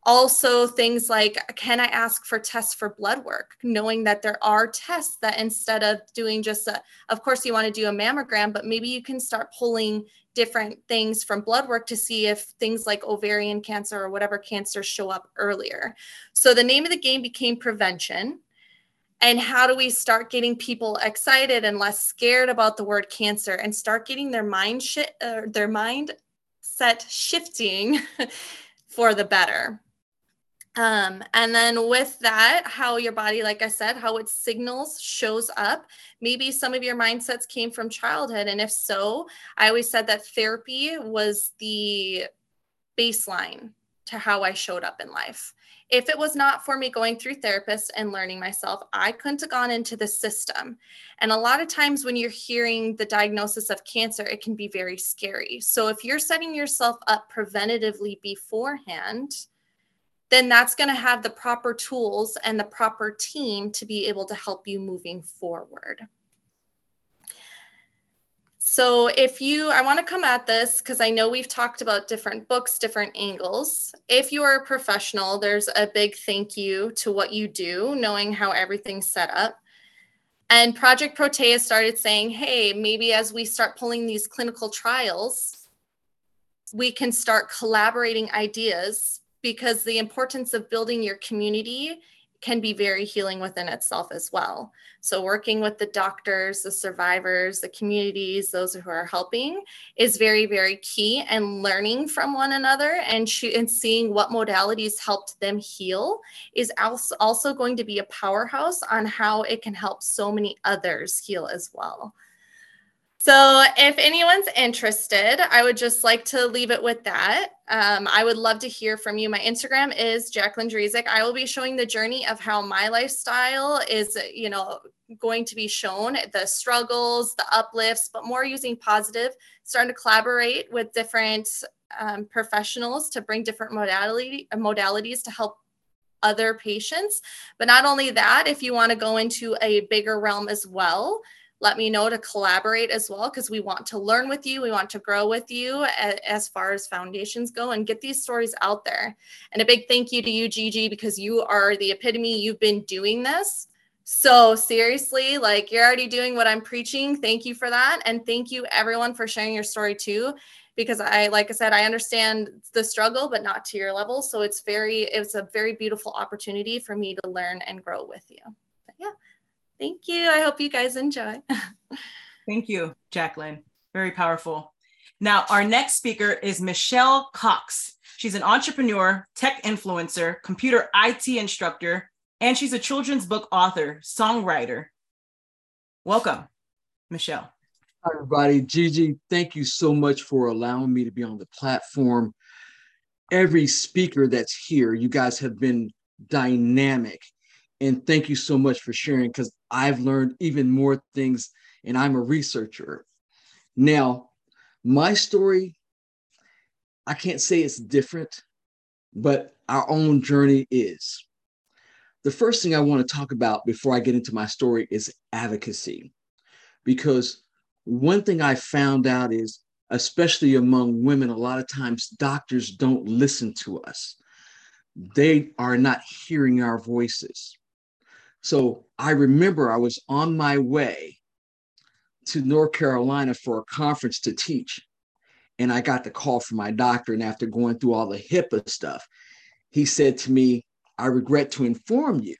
also things like can i ask for tests for blood work? Knowing that there are tests that instead of doing just a of course you want to do a mammogram but maybe you can start pulling different things from blood work to see if things like ovarian cancer or whatever cancer show up earlier. So the name of the game became prevention. And how do we start getting people excited and less scared about the word cancer and start getting their mind shit uh, their mind set shifting for the better um, and then with that, how your body, like I said, how it signals shows up. Maybe some of your mindsets came from childhood. And if so, I always said that therapy was the baseline to how I showed up in life. If it was not for me going through therapists and learning myself, I couldn't have gone into the system. And a lot of times when you're hearing the diagnosis of cancer, it can be very scary. So if you're setting yourself up preventatively beforehand, then that's going to have the proper tools and the proper team to be able to help you moving forward. So if you, I want to come at this because I know we've talked about different books, different angles. If you are a professional, there's a big thank you to what you do, knowing how everything's set up. And Project Protea started saying, hey, maybe as we start pulling these clinical trials, we can start collaborating ideas because the importance of building your community can be very healing within itself as well. So, working with the doctors, the survivors, the communities, those who are helping is very, very key. And learning from one another and, sh- and seeing what modalities helped them heal is also, also going to be a powerhouse on how it can help so many others heal as well. So, if anyone's interested, I would just like to leave it with that. Um, I would love to hear from you. My Instagram is Jacqueline Drezik. I will be showing the journey of how my lifestyle is, you know, going to be shown the struggles, the uplifts, but more using positive, starting to collaborate with different um, professionals to bring different modality, modalities to help other patients. But not only that, if you want to go into a bigger realm as well, let me know to collaborate as well because we want to learn with you we want to grow with you as far as foundations go and get these stories out there. And a big thank you to you gigi because you are the epitome. You've been doing this. So seriously like you're already doing what i'm preaching. Thank you for that. And thank you everyone for sharing your story too because I, like I said, I understand the struggle, but not to your level. So it's very, it's a very beautiful opportunity for me to learn and grow with you. But yeah, thank you. I hope you guys enjoy. thank you, Jacqueline. Very powerful. Now, our next speaker is Michelle Cox. She's an entrepreneur, tech influencer, computer IT instructor, and she's a children's book author, songwriter. Welcome, Michelle. Hi, everybody. Gigi, thank you so much for allowing me to be on the platform. Every speaker that's here, you guys have been dynamic. And thank you so much for sharing because I've learned even more things and I'm a researcher. Now, my story, I can't say it's different, but our own journey is. The first thing I want to talk about before I get into my story is advocacy, because one thing I found out is, especially among women, a lot of times doctors don't listen to us. They are not hearing our voices. So I remember I was on my way to North Carolina for a conference to teach. And I got the call from my doctor. And after going through all the HIPAA stuff, he said to me, I regret to inform you.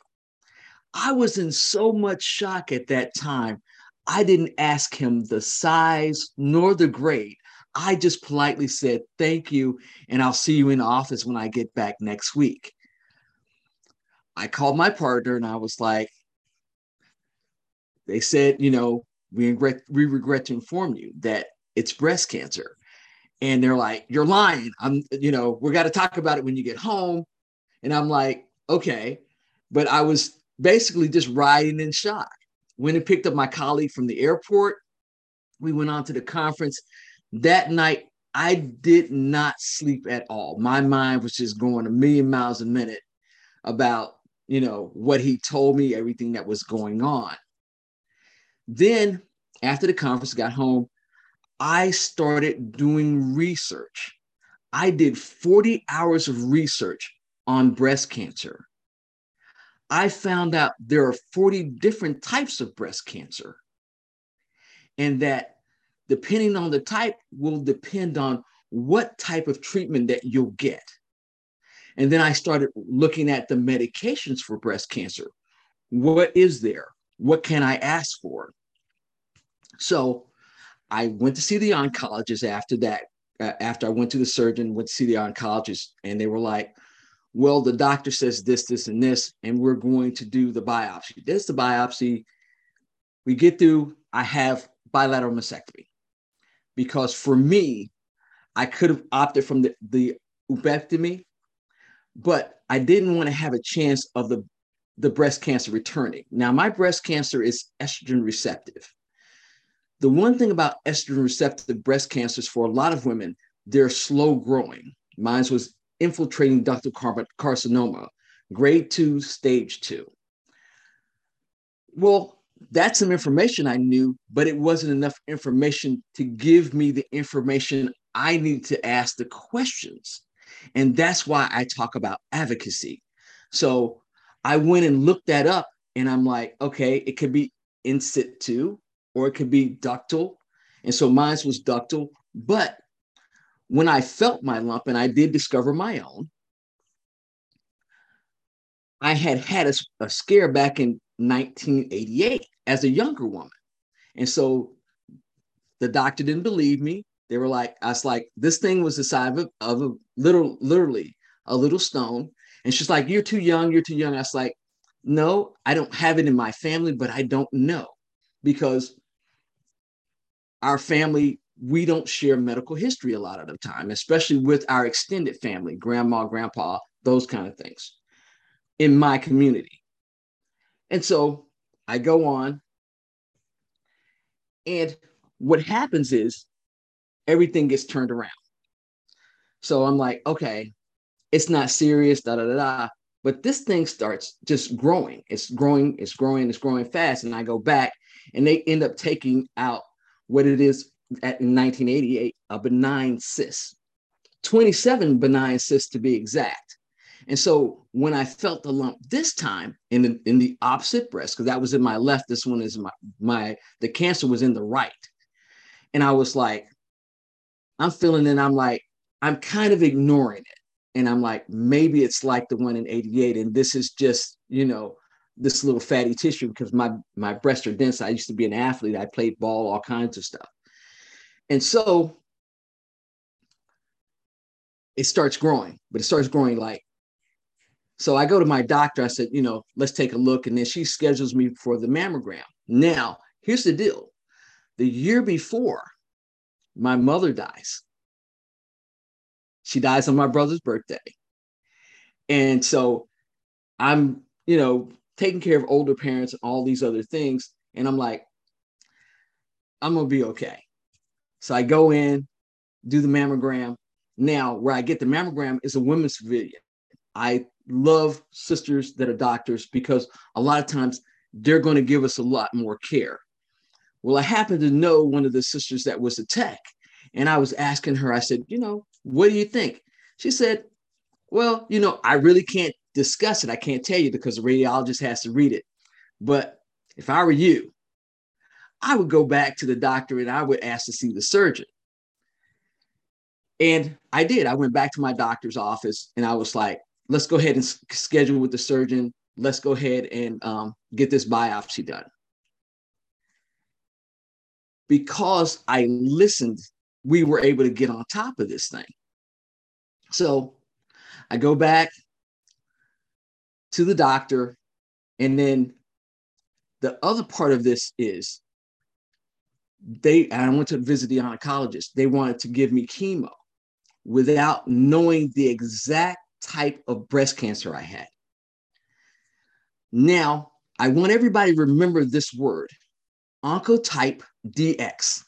I was in so much shock at that time I didn't ask him the size nor the grade. I just politely said, Thank you, and I'll see you in the office when I get back next week. I called my partner and I was like, They said, you know, we regret, we regret to inform you that it's breast cancer. And they're like, You're lying. I'm, you know, we got to talk about it when you get home. And I'm like, Okay. But I was basically just riding in shock. Went and picked up my colleague from the airport. We went on to the conference. That night, I did not sleep at all. My mind was just going a million miles a minute about, you know, what he told me, everything that was going on. Then, after the conference, got home, I started doing research. I did 40 hours of research on breast cancer. I found out there are 40 different types of breast cancer. And that depending on the type will depend on what type of treatment that you'll get. And then I started looking at the medications for breast cancer. What is there? What can I ask for? So I went to see the oncologist after that. Uh, after I went to the surgeon, went to see the oncologist, and they were like, well, the doctor says this, this, and this, and we're going to do the biopsy. This the biopsy. We get through, I have bilateral mastectomy. Because for me, I could have opted from the, the oopectomy, but I didn't want to have a chance of the, the breast cancer returning. Now, my breast cancer is estrogen receptive. The one thing about estrogen receptive breast cancers for a lot of women, they're slow growing. Mine was infiltrating ductal carcinoma, grade two, stage two. Well, that's some information I knew, but it wasn't enough information to give me the information I needed to ask the questions. And that's why I talk about advocacy. So I went and looked that up and I'm like, okay, it could be in situ or it could be ductal. And so mine was ductal, but when I felt my lump, and I did discover my own, I had had a, a scare back in 1988 as a younger woman. And so the doctor didn't believe me. They were like, I was like, this thing was the size of, of a little, literally a little stone. And she's like, you're too young, you're too young. I was like, no, I don't have it in my family, but I don't know because our family we don't share medical history a lot of the time, especially with our extended family, grandma, grandpa, those kind of things in my community. And so I go on. And what happens is everything gets turned around. So I'm like, okay, it's not serious, da da da da. But this thing starts just growing. It's growing, it's growing, it's growing fast. And I go back and they end up taking out what it is at, in 1988 a benign cyst, 27 benign cysts to be exact. And so when I felt the lump this time in the, in the opposite breast, because that was in my left, this one is my, my, the cancer was in the right. And I was like, I'm feeling and I'm like, I'm kind of ignoring it. And I'm like, maybe it's like the one in 88. And this is just, you know, this little fatty tissue because my my breasts are dense. I used to be an athlete. I played ball, all kinds of stuff. And so it starts growing, but it starts growing like so I go to my doctor. I said, you know, let's take a look. And then she schedules me for the mammogram. Now, here's the deal the year before, my mother dies. She dies on my brother's birthday. And so I'm, you know, taking care of older parents and all these other things. And I'm like, I'm going to be okay. So I go in, do the mammogram. Now, where I get the mammogram is a women's pavilion. I love sisters that are doctors because a lot of times they're going to give us a lot more care. Well, I happen to know one of the sisters that was a tech, and I was asking her, I said, you know, what do you think? She said, well, you know, I really can't discuss it. I can't tell you because the radiologist has to read it. But if I were you, I would go back to the doctor and I would ask to see the surgeon. And I did. I went back to my doctor's office and I was like, let's go ahead and schedule with the surgeon. Let's go ahead and um, get this biopsy done. Because I listened, we were able to get on top of this thing. So I go back to the doctor, and then the other part of this is they, I went to visit the oncologist. They wanted to give me chemo without knowing the exact type of breast cancer I had. Now, I want everybody to remember this word Oncotype DX.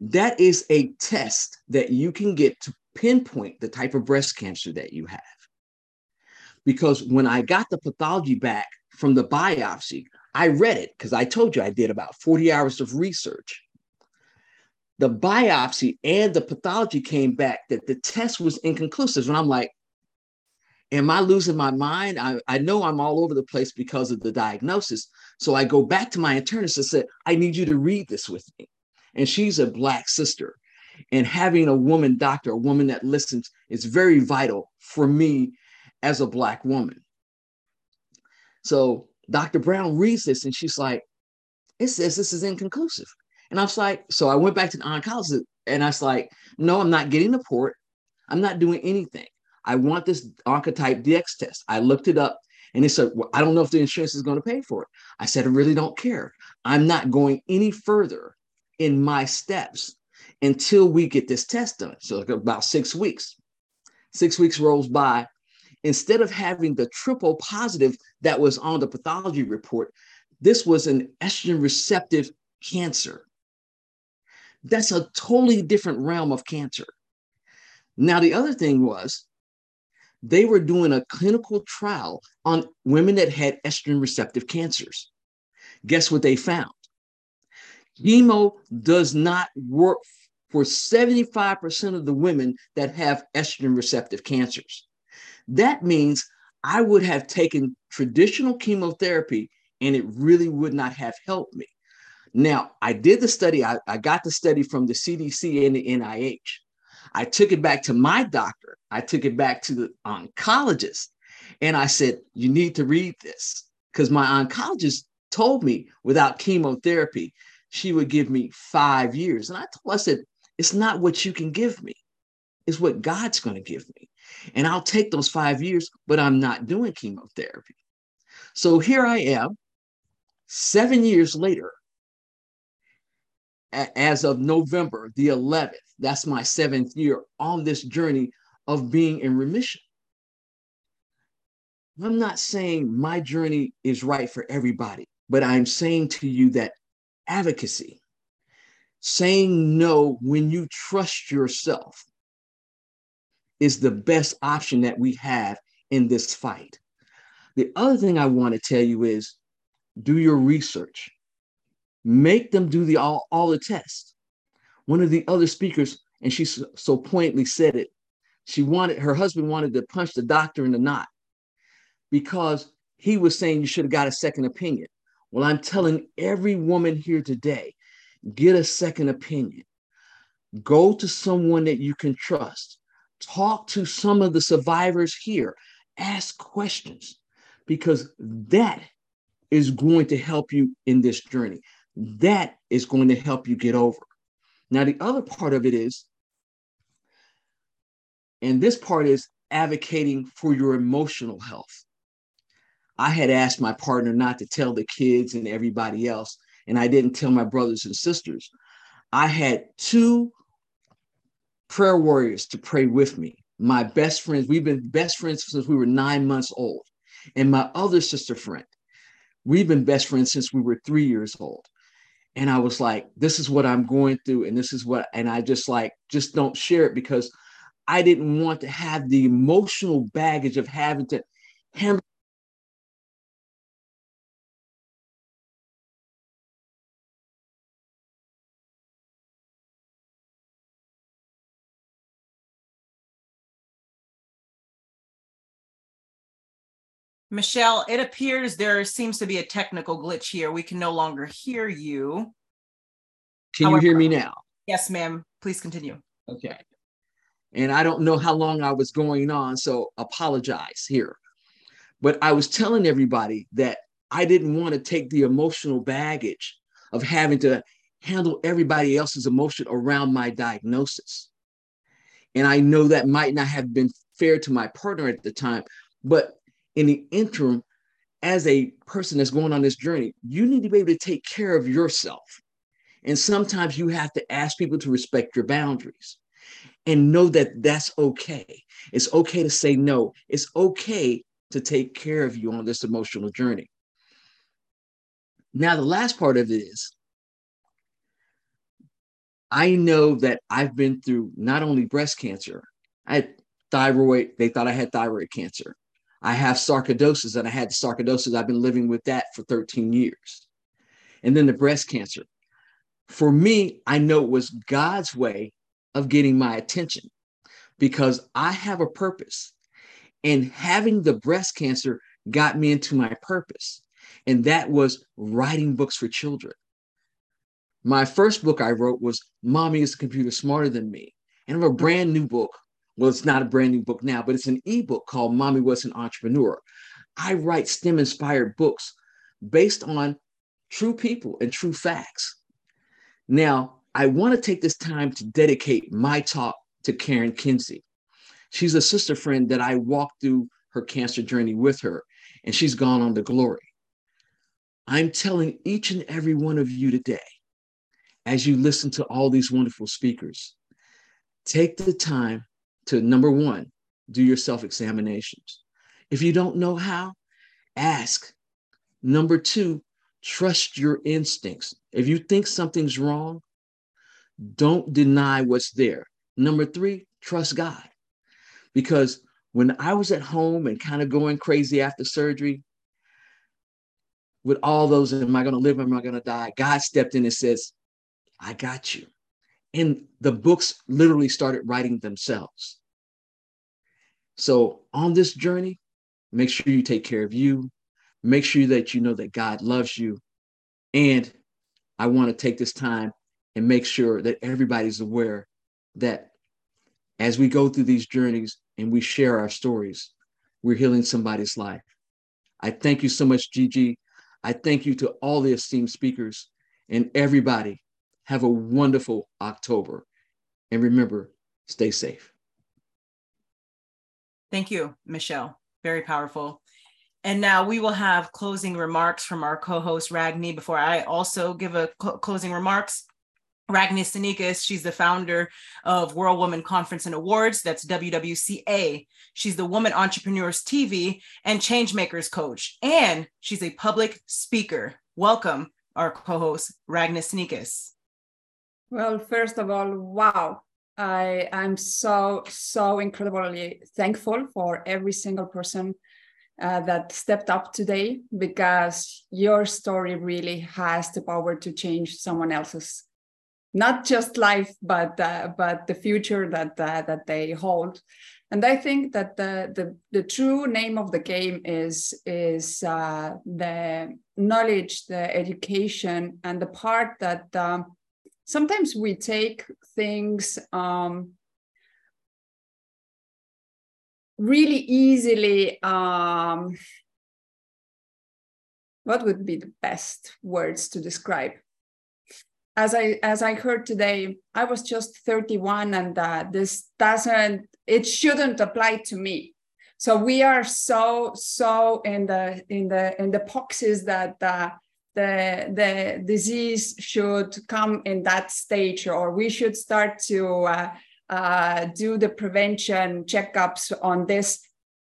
That is a test that you can get to pinpoint the type of breast cancer that you have. Because when I got the pathology back from the biopsy, I read it because I told you I did about 40 hours of research. The biopsy and the pathology came back that the test was inconclusive. And I'm like, am I losing my mind? I, I know I'm all over the place because of the diagnosis. So I go back to my internist and said, I need you to read this with me. And she's a Black sister. And having a woman doctor, a woman that listens, is very vital for me as a Black woman. So Dr. Brown reads this and she's like, it says this is inconclusive. And I was like, so I went back to the oncologist and I was like, no, I'm not getting the port. I'm not doing anything. I want this Oncotype DX test. I looked it up and they said, well, I don't know if the insurance is going to pay for it. I said, I really don't care. I'm not going any further in my steps until we get this test done. So about six weeks. Six weeks rolls by. Instead of having the triple positive that was on the pathology report, this was an estrogen receptive cancer. That's a totally different realm of cancer. Now, the other thing was they were doing a clinical trial on women that had estrogen receptive cancers. Guess what they found? Chemo does not work for 75% of the women that have estrogen receptive cancers. That means I would have taken traditional chemotherapy and it really would not have helped me. Now, I did the study, I, I got the study from the CDC and the NIH. I took it back to my doctor. I took it back to the oncologist. And I said, You need to read this. Because my oncologist told me without chemotherapy, she would give me five years. And I told her, I said, It's not what you can give me, it's what God's going to give me. And I'll take those five years, but I'm not doing chemotherapy. So here I am, seven years later, as of November the 11th. That's my seventh year on this journey of being in remission. I'm not saying my journey is right for everybody, but I'm saying to you that advocacy, saying no when you trust yourself, is the best option that we have in this fight. The other thing I want to tell you is do your research make them do the all, all the tests. One of the other speakers, and she so pointedly said it, she wanted her husband wanted to punch the doctor in the knot because he was saying you should have got a second opinion. Well, I'm telling every woman here today, get a second opinion. Go to someone that you can trust. Talk to some of the survivors here. Ask questions because that is going to help you in this journey. That is going to help you get over. Now, the other part of it is, and this part is advocating for your emotional health. I had asked my partner not to tell the kids and everybody else, and I didn't tell my brothers and sisters. I had two prayer warriors to pray with me. My best friends, we've been best friends since we were nine months old. And my other sister friend, we've been best friends since we were three years old. And I was like, this is what I'm going through. And this is what, and I just like, just don't share it because I didn't want to have the emotional baggage of having to handle Michelle, it appears there seems to be a technical glitch here. We can no longer hear you. Can However, you hear me now? Yes, ma'am. Please continue. Okay. And I don't know how long I was going on, so apologize here. But I was telling everybody that I didn't want to take the emotional baggage of having to handle everybody else's emotion around my diagnosis. And I know that might not have been fair to my partner at the time, but in the interim, as a person that's going on this journey, you need to be able to take care of yourself. And sometimes you have to ask people to respect your boundaries and know that that's okay. It's okay to say no. It's okay to take care of you on this emotional journey. Now, the last part of it is I know that I've been through not only breast cancer, I had thyroid, they thought I had thyroid cancer. I have sarcoidosis and I had the sarcoidosis. I've been living with that for 13 years. And then the breast cancer. For me, I know it was God's way of getting my attention because I have a purpose. And having the breast cancer got me into my purpose. And that was writing books for children. My first book I wrote was Mommy is a Computer Smarter Than Me. And I have a brand new book well, it's not a brand new book now, but it's an ebook called Mommy Was an Entrepreneur. I write STEM inspired books based on true people and true facts. Now, I want to take this time to dedicate my talk to Karen Kinsey. She's a sister friend that I walked through her cancer journey with her, and she's gone on to glory. I'm telling each and every one of you today, as you listen to all these wonderful speakers, take the time to number one, do your self examinations. If you don't know how, ask. Number two, trust your instincts. If you think something's wrong, don't deny what's there. Number three, trust God. Because when I was at home and kind of going crazy after surgery, with all those, am I going to live? Am I going to die? God stepped in and says, I got you. And the books literally started writing themselves. So on this journey, make sure you take care of you. Make sure that you know that God loves you. And I want to take this time and make sure that everybody's aware that as we go through these journeys and we share our stories, we're healing somebody's life. I thank you so much, Gigi. I thank you to all the esteemed speakers and everybody. Have a wonderful October. And remember, stay safe. Thank you, Michelle. Very powerful. And now we will have closing remarks from our co-host Ragne before I also give a cl- closing remarks. Ragne Sinikas, she's the founder of World Woman Conference and Awards, that's WWCA. She's the Woman Entrepreneurs TV and Changemakers coach, and she's a public speaker. Welcome, our co-host Ragne Sinikas. Well, first of all, wow, I am so, so incredibly thankful for every single person uh, that stepped up today because your story really has the power to change someone else's not just life but uh, but the future that uh, that they hold. And i think that the, the the true name of the game is is uh, the knowledge the education and the part that um, sometimes we take things um, really easily um, what would be the best words to describe as i as i heard today i was just 31 and uh, this doesn't it shouldn't apply to me. So we are so so in the in the in the boxes that uh, the the disease should come in that stage or we should start to uh, uh, do the prevention checkups on this.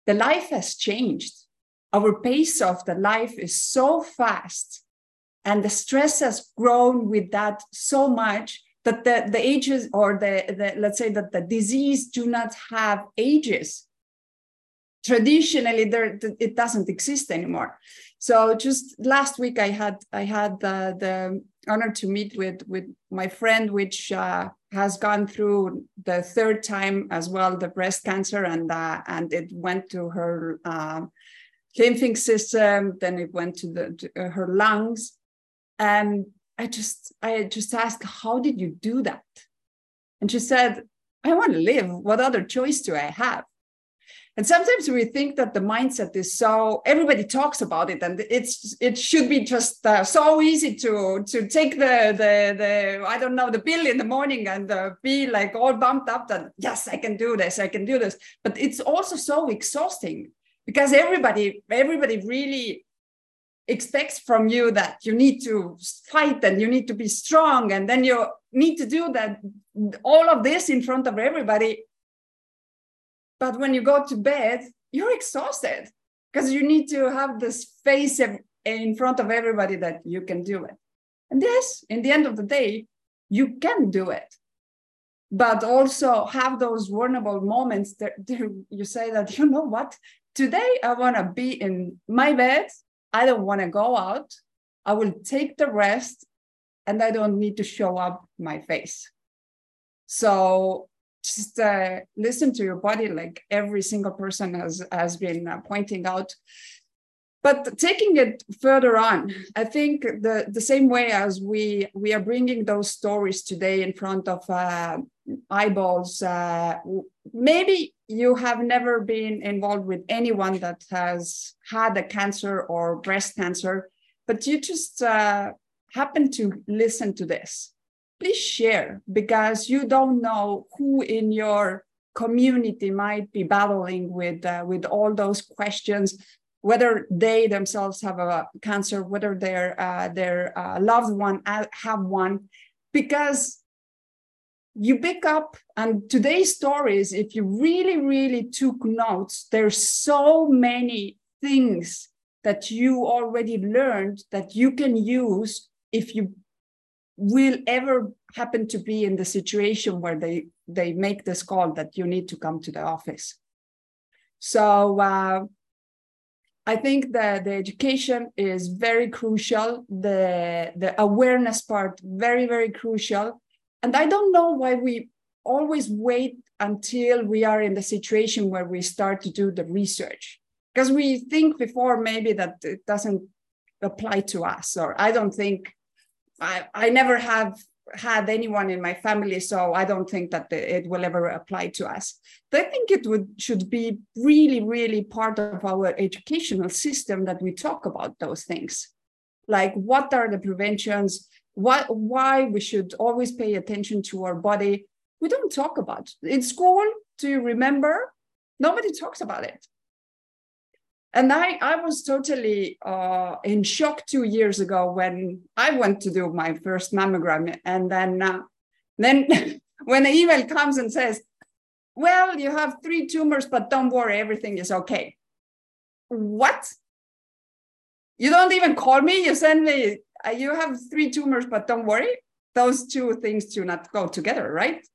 The life has changed. Our pace of the life is so fast and the stress has grown with that so much that the, the ages or the, the let's say that the disease do not have ages. Traditionally there it doesn't exist anymore. So just last week i had i had the, the honor to meet with with my friend which uh, has gone through the third time as well the breast cancer and uh, and it went to her uh, lymphatic system then it went to the to her lungs and i just i just asked how did you do that? And she said i want to live. What other choice do i have? And sometimes we think that the mindset is so everybody talks about it and it's it should be just uh, so easy to to take the the the i don't know the pill in the morning and uh, be like all bumped up that yes i can do this i can do this. But it's also so exhausting because everybody everybody really expects from you that you need to fight and you need to be strong and then you need to do that all of this in front of everybody. But when you go to bed you're exhausted because you need to have this face in front of everybody that you can do it. And yes in the end of the day you can do it. But also have those vulnerable moments that you say that you know what? Today i want to be in my bed I don't want to go out. I will take the rest and I don't need to show up my face. So just uh, listen to your body, like every single person has, has been uh, pointing out. But taking it further on, I think the, the same way as we, we are bringing those stories today in front of uh, eyeballs, uh, maybe you have never been involved with anyone that has had a cancer or breast cancer, but you just uh, happen to listen to this, please share because you don't know who in your community might be battling with uh, with all those questions whether they themselves have a cancer whether their uh, their uh, loved one have one because you pick up and today's stories if you really really took notes there's so many things that you already learned that you can use if you will ever happen to be in the situation where they they make this call that you need to come to the office so uh, I think that the education is very crucial, the, the awareness part, very, very crucial. And I don't know why we always wait until we are in the situation where we start to do the research. Because we think before maybe that it doesn't apply to us, or I don't think I, I never have had anyone in my family, so I don't think that it will ever apply to us. But I think it would should be really, really part of our educational system that we talk about those things, like what are the preventions, what why we should always pay attention to our body. We don't talk about in school do you remember? Nobody talks about it. And i i was totally uh, in shock two years ago when i went to do my first mammogram. And then uh, then when the email comes and says well you have three tumors but don't worry everything is okay. What? You don't even call me? You send me uh, you have three tumors, but don't worry, those two things do not go together, right?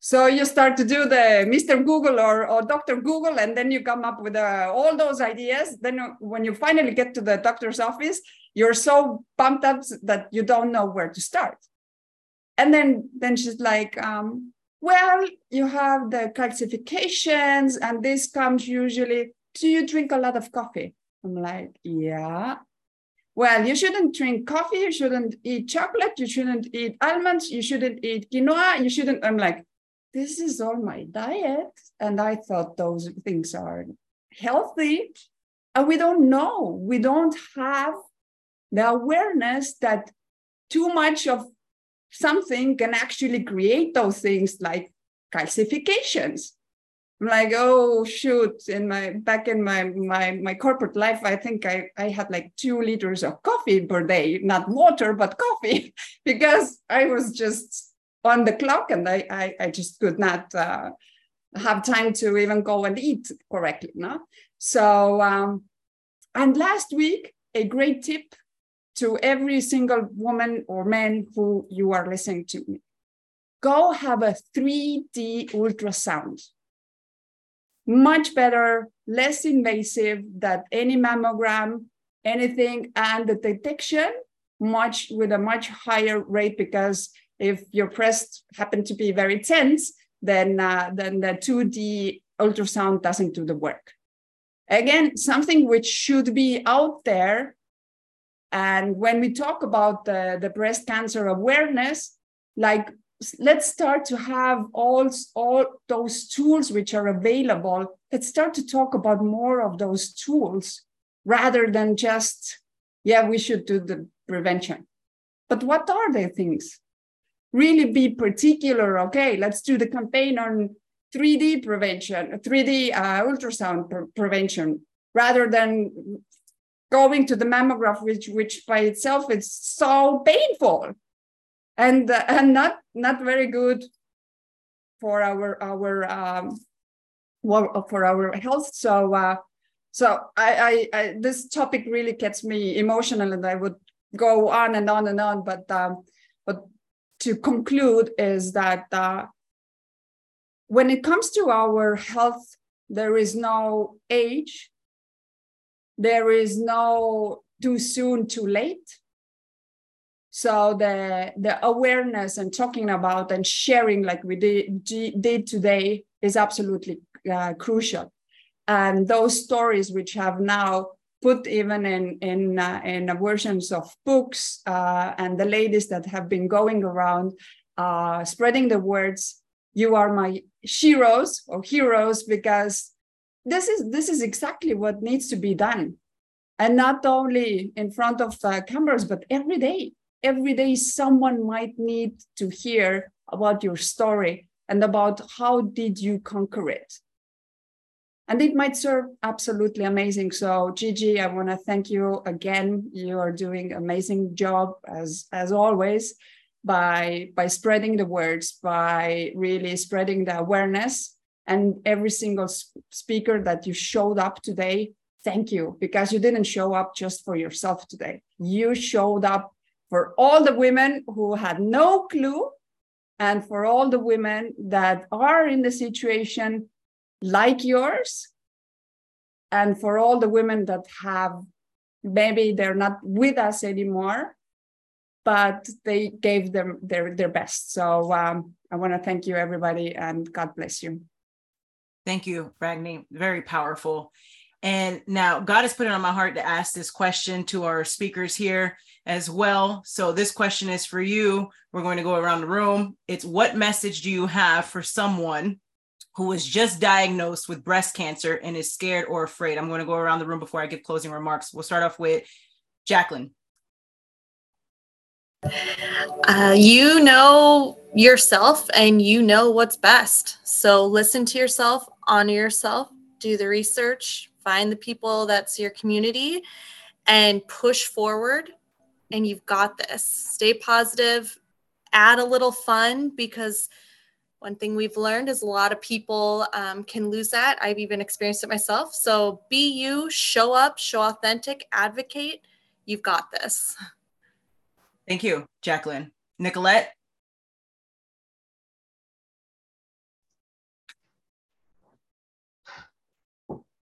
So you start to do the Mr. Google or, or Dr. Google, and then you come up with uh, all those ideas. Then when you finally get to the doctor's office, you're so pumped up that you don't know where to start. And then, then she's like, um, well, you have the calcifications, and this comes usually, do you drink a lot of coffee? I'm like, yeah. Well, you shouldn't drink coffee, you shouldn't eat chocolate, you shouldn't eat almonds, you shouldn't eat quinoa, you shouldn't. I'm like, this is all my diet. And I thought those things are healthy. And we don't know. We don't have the awareness that too much of something can actually create those things like calcifications. I'm like, oh shoot! In my back in my my my corporate life, I think I I had like two liters of coffee per day, not water but coffee, because I was just on the clock and I I, I just could not uh, have time to even go and eat correctly. No, so um, and last week a great tip to every single woman or man who you are listening to me. Go have a 3D ultrasound. Much better, less invasive than any mammogram, anything, and the detection much with a much higher rate because if your breast happen to be very tense, then, uh, then the 2D ultrasound doesn't do the work. Again, something which should be out there and when we talk about the, the breast cancer awareness, like let's start to have all, all those tools which are available. Let's start to talk about more of those tools rather than just, yeah, we should do the prevention. But what are the things? Really be particular. Okay, let's do the campaign on 3D prevention, 3D uh, ultrasound pre prevention, rather than going to the mammograph, which which by itself is so painful, and uh, and not not very good for our our um, for our health. So uh, so I, I, I this topic really gets me emotional, and I would go on and on and on. But um, but to conclude is that uh, when it comes to our health, there is no age, there is no too soon, too late. So the, the awareness and talking about and sharing like we did, did today is absolutely uh, crucial. And those stories which have now put even in in uh, in versions of books uh, and the ladies that have been going around uh, spreading the words you are my heroes or heroes because this is this is exactly what needs to be done and not only in front of uh, cameras but every day every day someone might need to hear about your story and about how did you conquer it. And it might serve absolutely amazing. So gigi i want to thank you again. You are doing amazing job as as always by by spreading the words by really spreading the awareness. And every single speaker that you showed up today thank you because you didn't show up just for yourself today. You showed up for all the women who had no clue and for all the women that are in the situation like yours and for all the women that have maybe they're not with us anymore but they gave them their their best so um, i want to thank you everybody and god bless you Thank you, Ragne. Very powerful. And now God has put it on my heart to ask this question to our speakers here as well. So this question is for you. We're going to go around the room. It's what message do you have for someone who was just diagnosed with breast cancer and is scared or afraid? I'm going to go around the room before I give closing remarks. We'll start off with Jacqueline. Uh, you know yourself and you know what's best. So listen to yourself, honor yourself, do the research, find the people that's your community, and push forward. And you've got this. Stay positive, add a little fun because one thing we've learned is a lot of people um, can lose that. I've even experienced it myself. So be you, show up, show authentic, advocate. You've got this. Thank you, Jacqueline. Nicolette?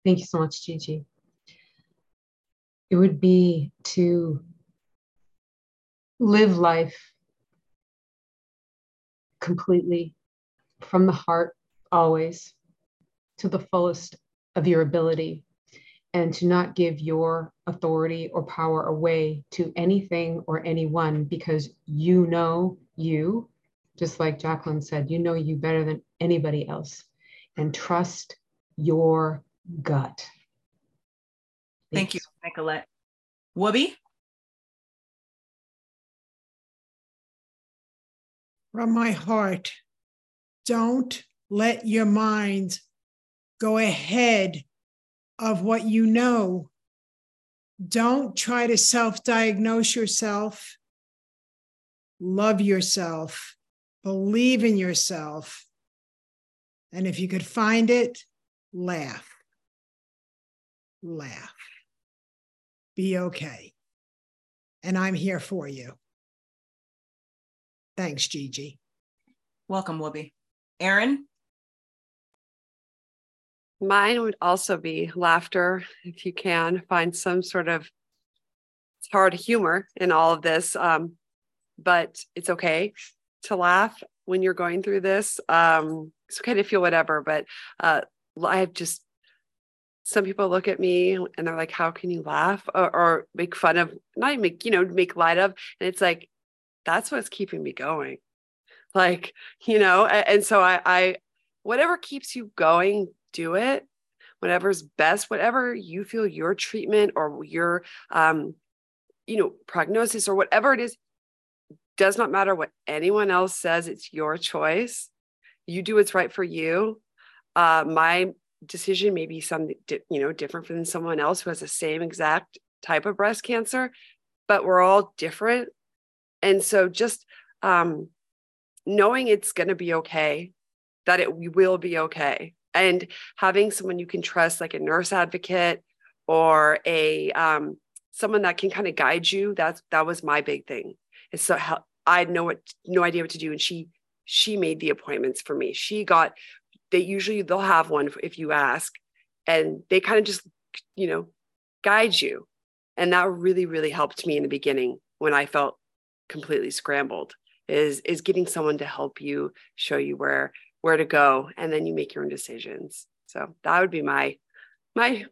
Thank you so much, Gigi. It would be to live life completely from the heart, always to the fullest of your ability, and to not give your authority or power away to anything or anyone because you know you, just like Jacqueline said, you know you better than anybody else. And trust your gut. Thank you, Nicolette. Whoopi? From my heart, don't let your mind go ahead of what you know. Don't try to self diagnose yourself. Love yourself. Believe in yourself. And if you could find it, laugh. Laugh. Be okay. And I'm here for you. Thanks, Gigi. Welcome, Whoopi. Erin? Mine would also be laughter, if you can find some sort of hard humor in all of this. Um, but it's okay to laugh when you're going through this. Um, it's okay to feel whatever, but uh, I've just some people look at me and they're like, "How can you laugh?" or, or make fun of, not even make you know make light of, and it's like that's what's keeping me going. Like you know, and, and so I, I whatever keeps you going do it whatever's best whatever you feel your treatment or your um you know prognosis or whatever it is does not matter what anyone else says it's your choice you do what's right for you uh my decision may be some you know different from someone else who has the same exact type of breast cancer but we're all different. And so just um knowing it's going to be okay that it will be okay. And having someone you can trust like a nurse advocate or a um, someone that can kind of guide you that's that was my big thing. Is so i had no no idea what to do and she she made the appointments for me. She got they usually they'll have one if you ask and they kind of just you know guide you. And that really really helped me in the beginning when i felt completely scrambled is is getting someone to help you show you where where to go and then you make your own decisions. So that would be my my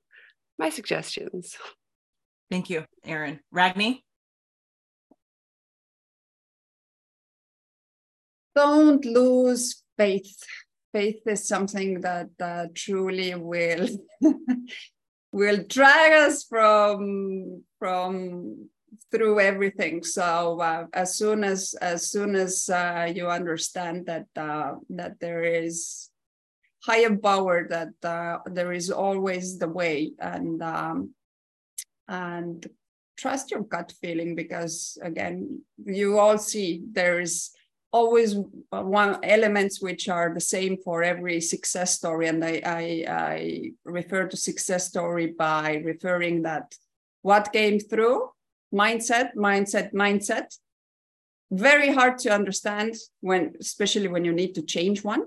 my suggestions. Thank you erin. Ragne? Don't lose faith faith is something that uh, truly will will drag us from from through everything. So uh, as soon as as soon as uh, you understand that uh, that there is higher power, that uh, there is always the way, and um, and trust your gut feeling because again, you all see there is always one elements which are the same for every success story and I, I, I refer to success story by referring that what came through mindset, mindset, mindset. Very hard to understand when, especially when you need to change one.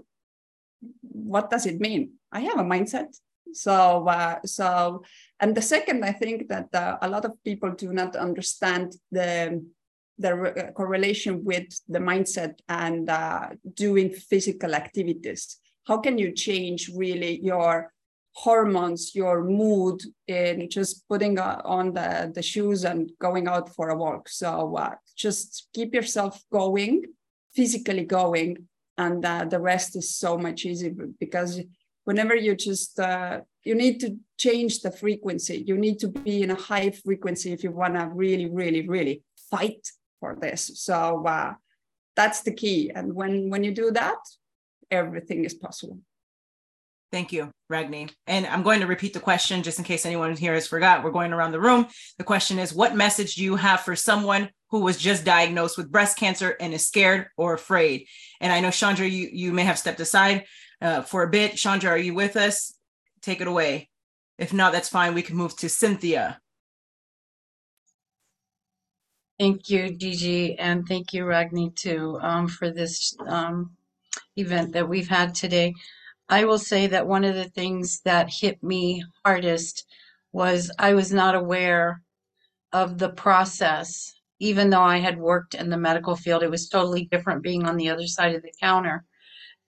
What does it mean? I have a mindset. So, uh, so, and the second, I think that uh, a lot of people do not understand the the uh, correlation with the mindset and uh, doing physical activities. How can you change really your hormones, your mood in just putting uh, on the, the shoes and going out for a walk. So uh, just keep yourself going, physically going, and uh, the rest is so much easier because whenever you just uh, you need to change the frequency. You need to be in a high frequency if you want to really, really, really fight for this. So uh, that's the key. And when when you do that, everything is possible. Thank you, Ragne. And I'm going to repeat the question just in case anyone here has forgot. We're going around the room. The question is What message do you have for someone who was just diagnosed with breast cancer and is scared or afraid? And I know, Chandra, you, you may have stepped aside uh, for a bit. Chandra, are you with us? Take it away. If not, that's fine. We can move to Cynthia. Thank you, Gigi, and thank you, Ragne, too, um, for this um, event that we've had today. I will say that one of the things that hit me hardest was I was not aware of the process. Even though I had worked in the medical field, it was totally different being on the other side of the counter.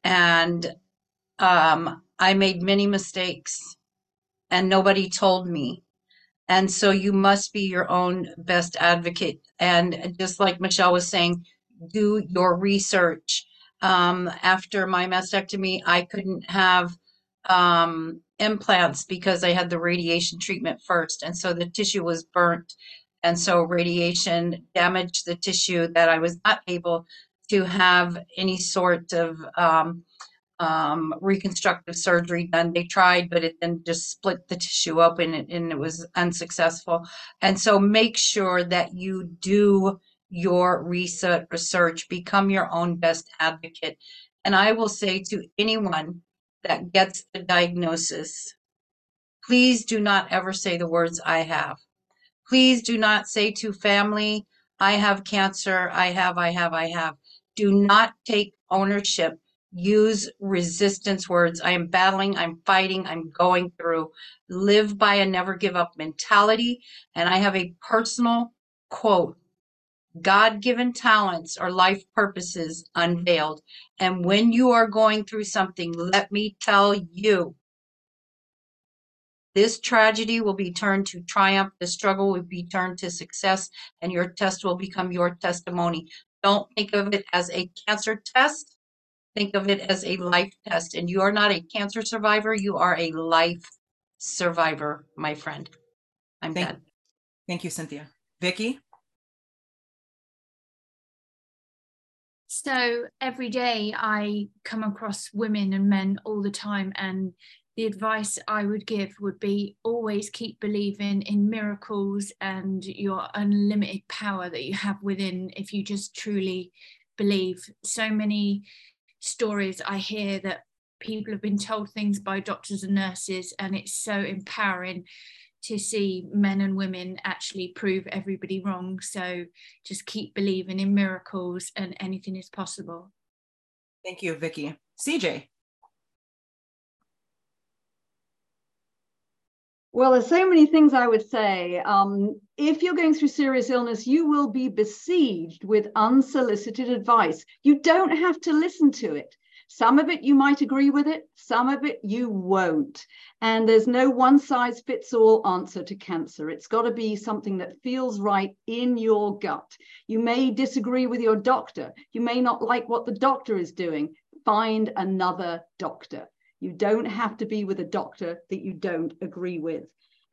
And um, I made many mistakes and nobody told me. And so you must be your own best advocate. And just like Michelle was saying, do your research. Um, after my mastectomy, I couldn't have um, implants because I had the radiation treatment first. And so the tissue was burnt. And so radiation damaged the tissue that I was not able to have any sort of um, um, reconstructive surgery done. They tried, but it then just split the tissue open and, and it was unsuccessful. And so make sure that you do your research, research, become your own best advocate. And I will say to anyone that gets the diagnosis, please do not ever say the words I have. Please do not say to family, I have cancer, I have, I have, I have. Do not take ownership. Use resistance words. I am battling, I'm fighting, I'm going through. Live by a never give up mentality. And I have a personal quote God given talents or life purposes unveiled. And when you are going through something, let me tell you, this tragedy will be turned to triumph. The struggle will be turned to success, and your test will become your testimony. Don't think of it as a cancer test. Think of it as a life test. And you are not a cancer survivor, you are a life survivor, my friend. I'm Thank, done. Thank you, Cynthia. Vicki? So every day I come across women and men all the time, and the advice I would give would be always keep believing in miracles and your unlimited power that you have within if you just truly believe. So many stories I hear that people have been told things by doctors and nurses, and it's so empowering to see men and women actually prove everybody wrong. So just keep believing in miracles and anything is possible. Thank you, Vicki. CJ. Well, there's so many things I would say. Um, if you're going through serious illness, you will be besieged with unsolicited advice. You don't have to listen to it. Some of it you might agree with it, some of it you won't. And there's no one size fits all answer to cancer. It's got to be something that feels right in your gut. You may disagree with your doctor. You may not like what the doctor is doing. Find another doctor. You don't have to be with a doctor that you don't agree with.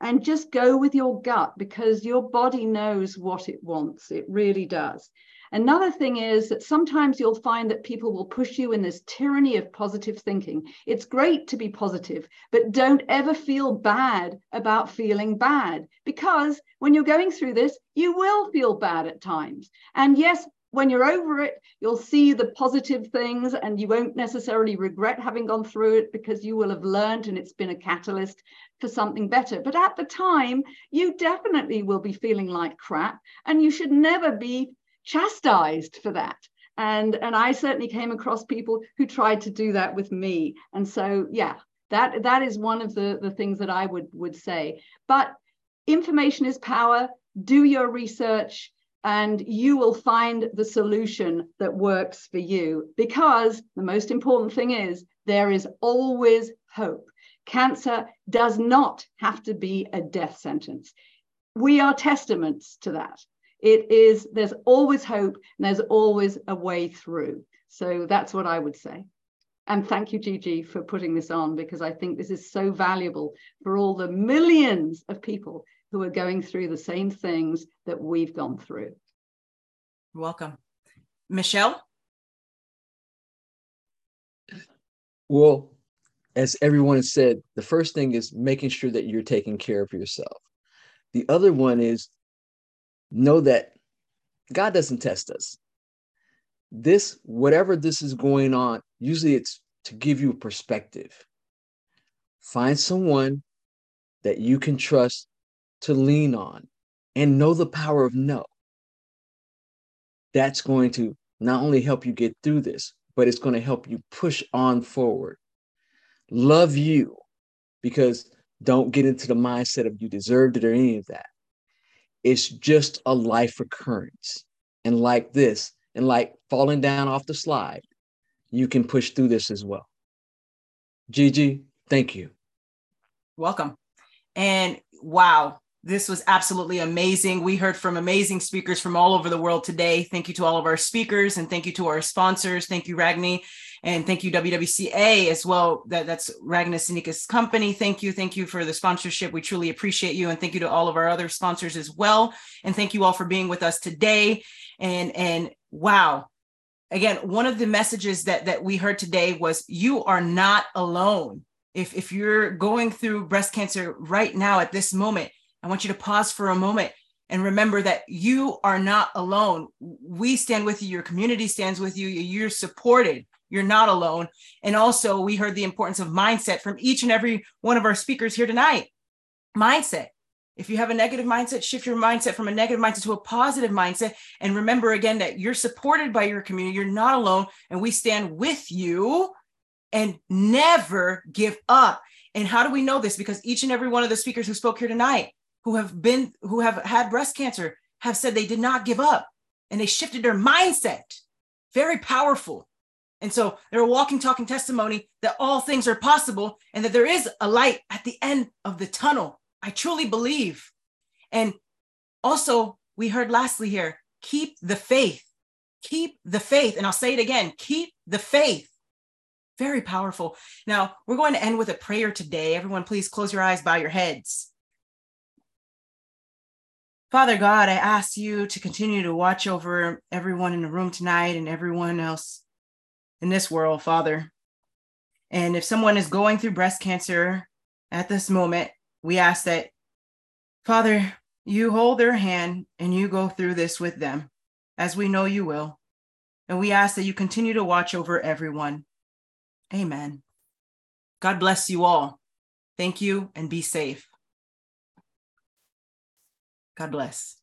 And just go with your gut because your body knows what it wants. It really does. Another thing is that sometimes you'll find that people will push you in this tyranny of positive thinking. It's great to be positive, but don't ever feel bad about feeling bad because when you're going through this, you will feel bad at times. And yes, when you're over it, you'll see the positive things and you won't necessarily regret having gone through it because you will have learned and it's been a catalyst for something better. But at the time, you definitely will be feeling like crap and you should never be chastised for that. And and i certainly came across people who tried to do that with me. And so yeah that that is one of the the things that i would would say. But information is power. Do your research and you will find the solution that works for you. Because the most important thing is there is always hope. Cancer does not have to be a death sentence. We are testaments to that. It is there's always hope and there's always a way through. So that's what i would say. And thank you gigi for putting this on because i think this is so valuable for all the millions of people who are going through the same things that we've gone through welcome michelle well as everyone has said the first thing is making sure that you're taking care of yourself the other one is know that God doesn't test us. This, whatever this is going on, usually it's to give you a perspective. Find someone that you can trust to lean on and know the power of no. That's going to not only help you get through this, but it's going to help you push on forward. Love you because don't get into the mindset of you deserved it or any of that. It's just a life occurrence. And like this, and like falling down off the slide, you can push through this as well. Gigi, thank you. Welcome. And wow, this was absolutely amazing. We heard from amazing speakers from all over the world today. Thank you to all of our speakers and thank you to our sponsors. Thank you, Ragne. And thank you, WWCA, as well. That, that's Ragne Sinikas' company. Thank you. Thank you for the sponsorship. We truly appreciate you. And thank you to all of our other sponsors as well. And thank you all for being with us today. And, and wow. Again, one of the messages that, that we heard today was you are not alone. If, if you're going through breast cancer right now at this moment, I want you to pause for a moment and remember that you are not alone. We stand with you, your community stands with you, you're supported. You're not alone. And also, we heard the importance of mindset from each and every one of our speakers here tonight. Mindset. If you have a negative mindset, shift your mindset from a negative mindset to a positive mindset. And remember again that you're supported by your community. You're not alone. And we stand with you and never give up. And how do we know this? Because each and every one of the speakers who spoke here tonight, who have been, who have had breast cancer, have said they did not give up and they shifted their mindset. Very powerful. And so they're a walking, talking testimony that all things are possible and that there is a light at the end of the tunnel. I truly believe. And also, we heard lastly here keep the faith. Keep the faith. And I'll say it again keep the faith. Very powerful. Now, we're going to end with a prayer today. Everyone, please close your eyes, bow your heads. Father God, I ask you to continue to watch over everyone in the room tonight and everyone else in this world, Father. And if someone is going through breast cancer at this moment, we ask that, Father, you hold their hand and you go through this with them, as we know you will. And we ask that you continue to watch over everyone. Amen. God bless you all. Thank you and be safe. God bless.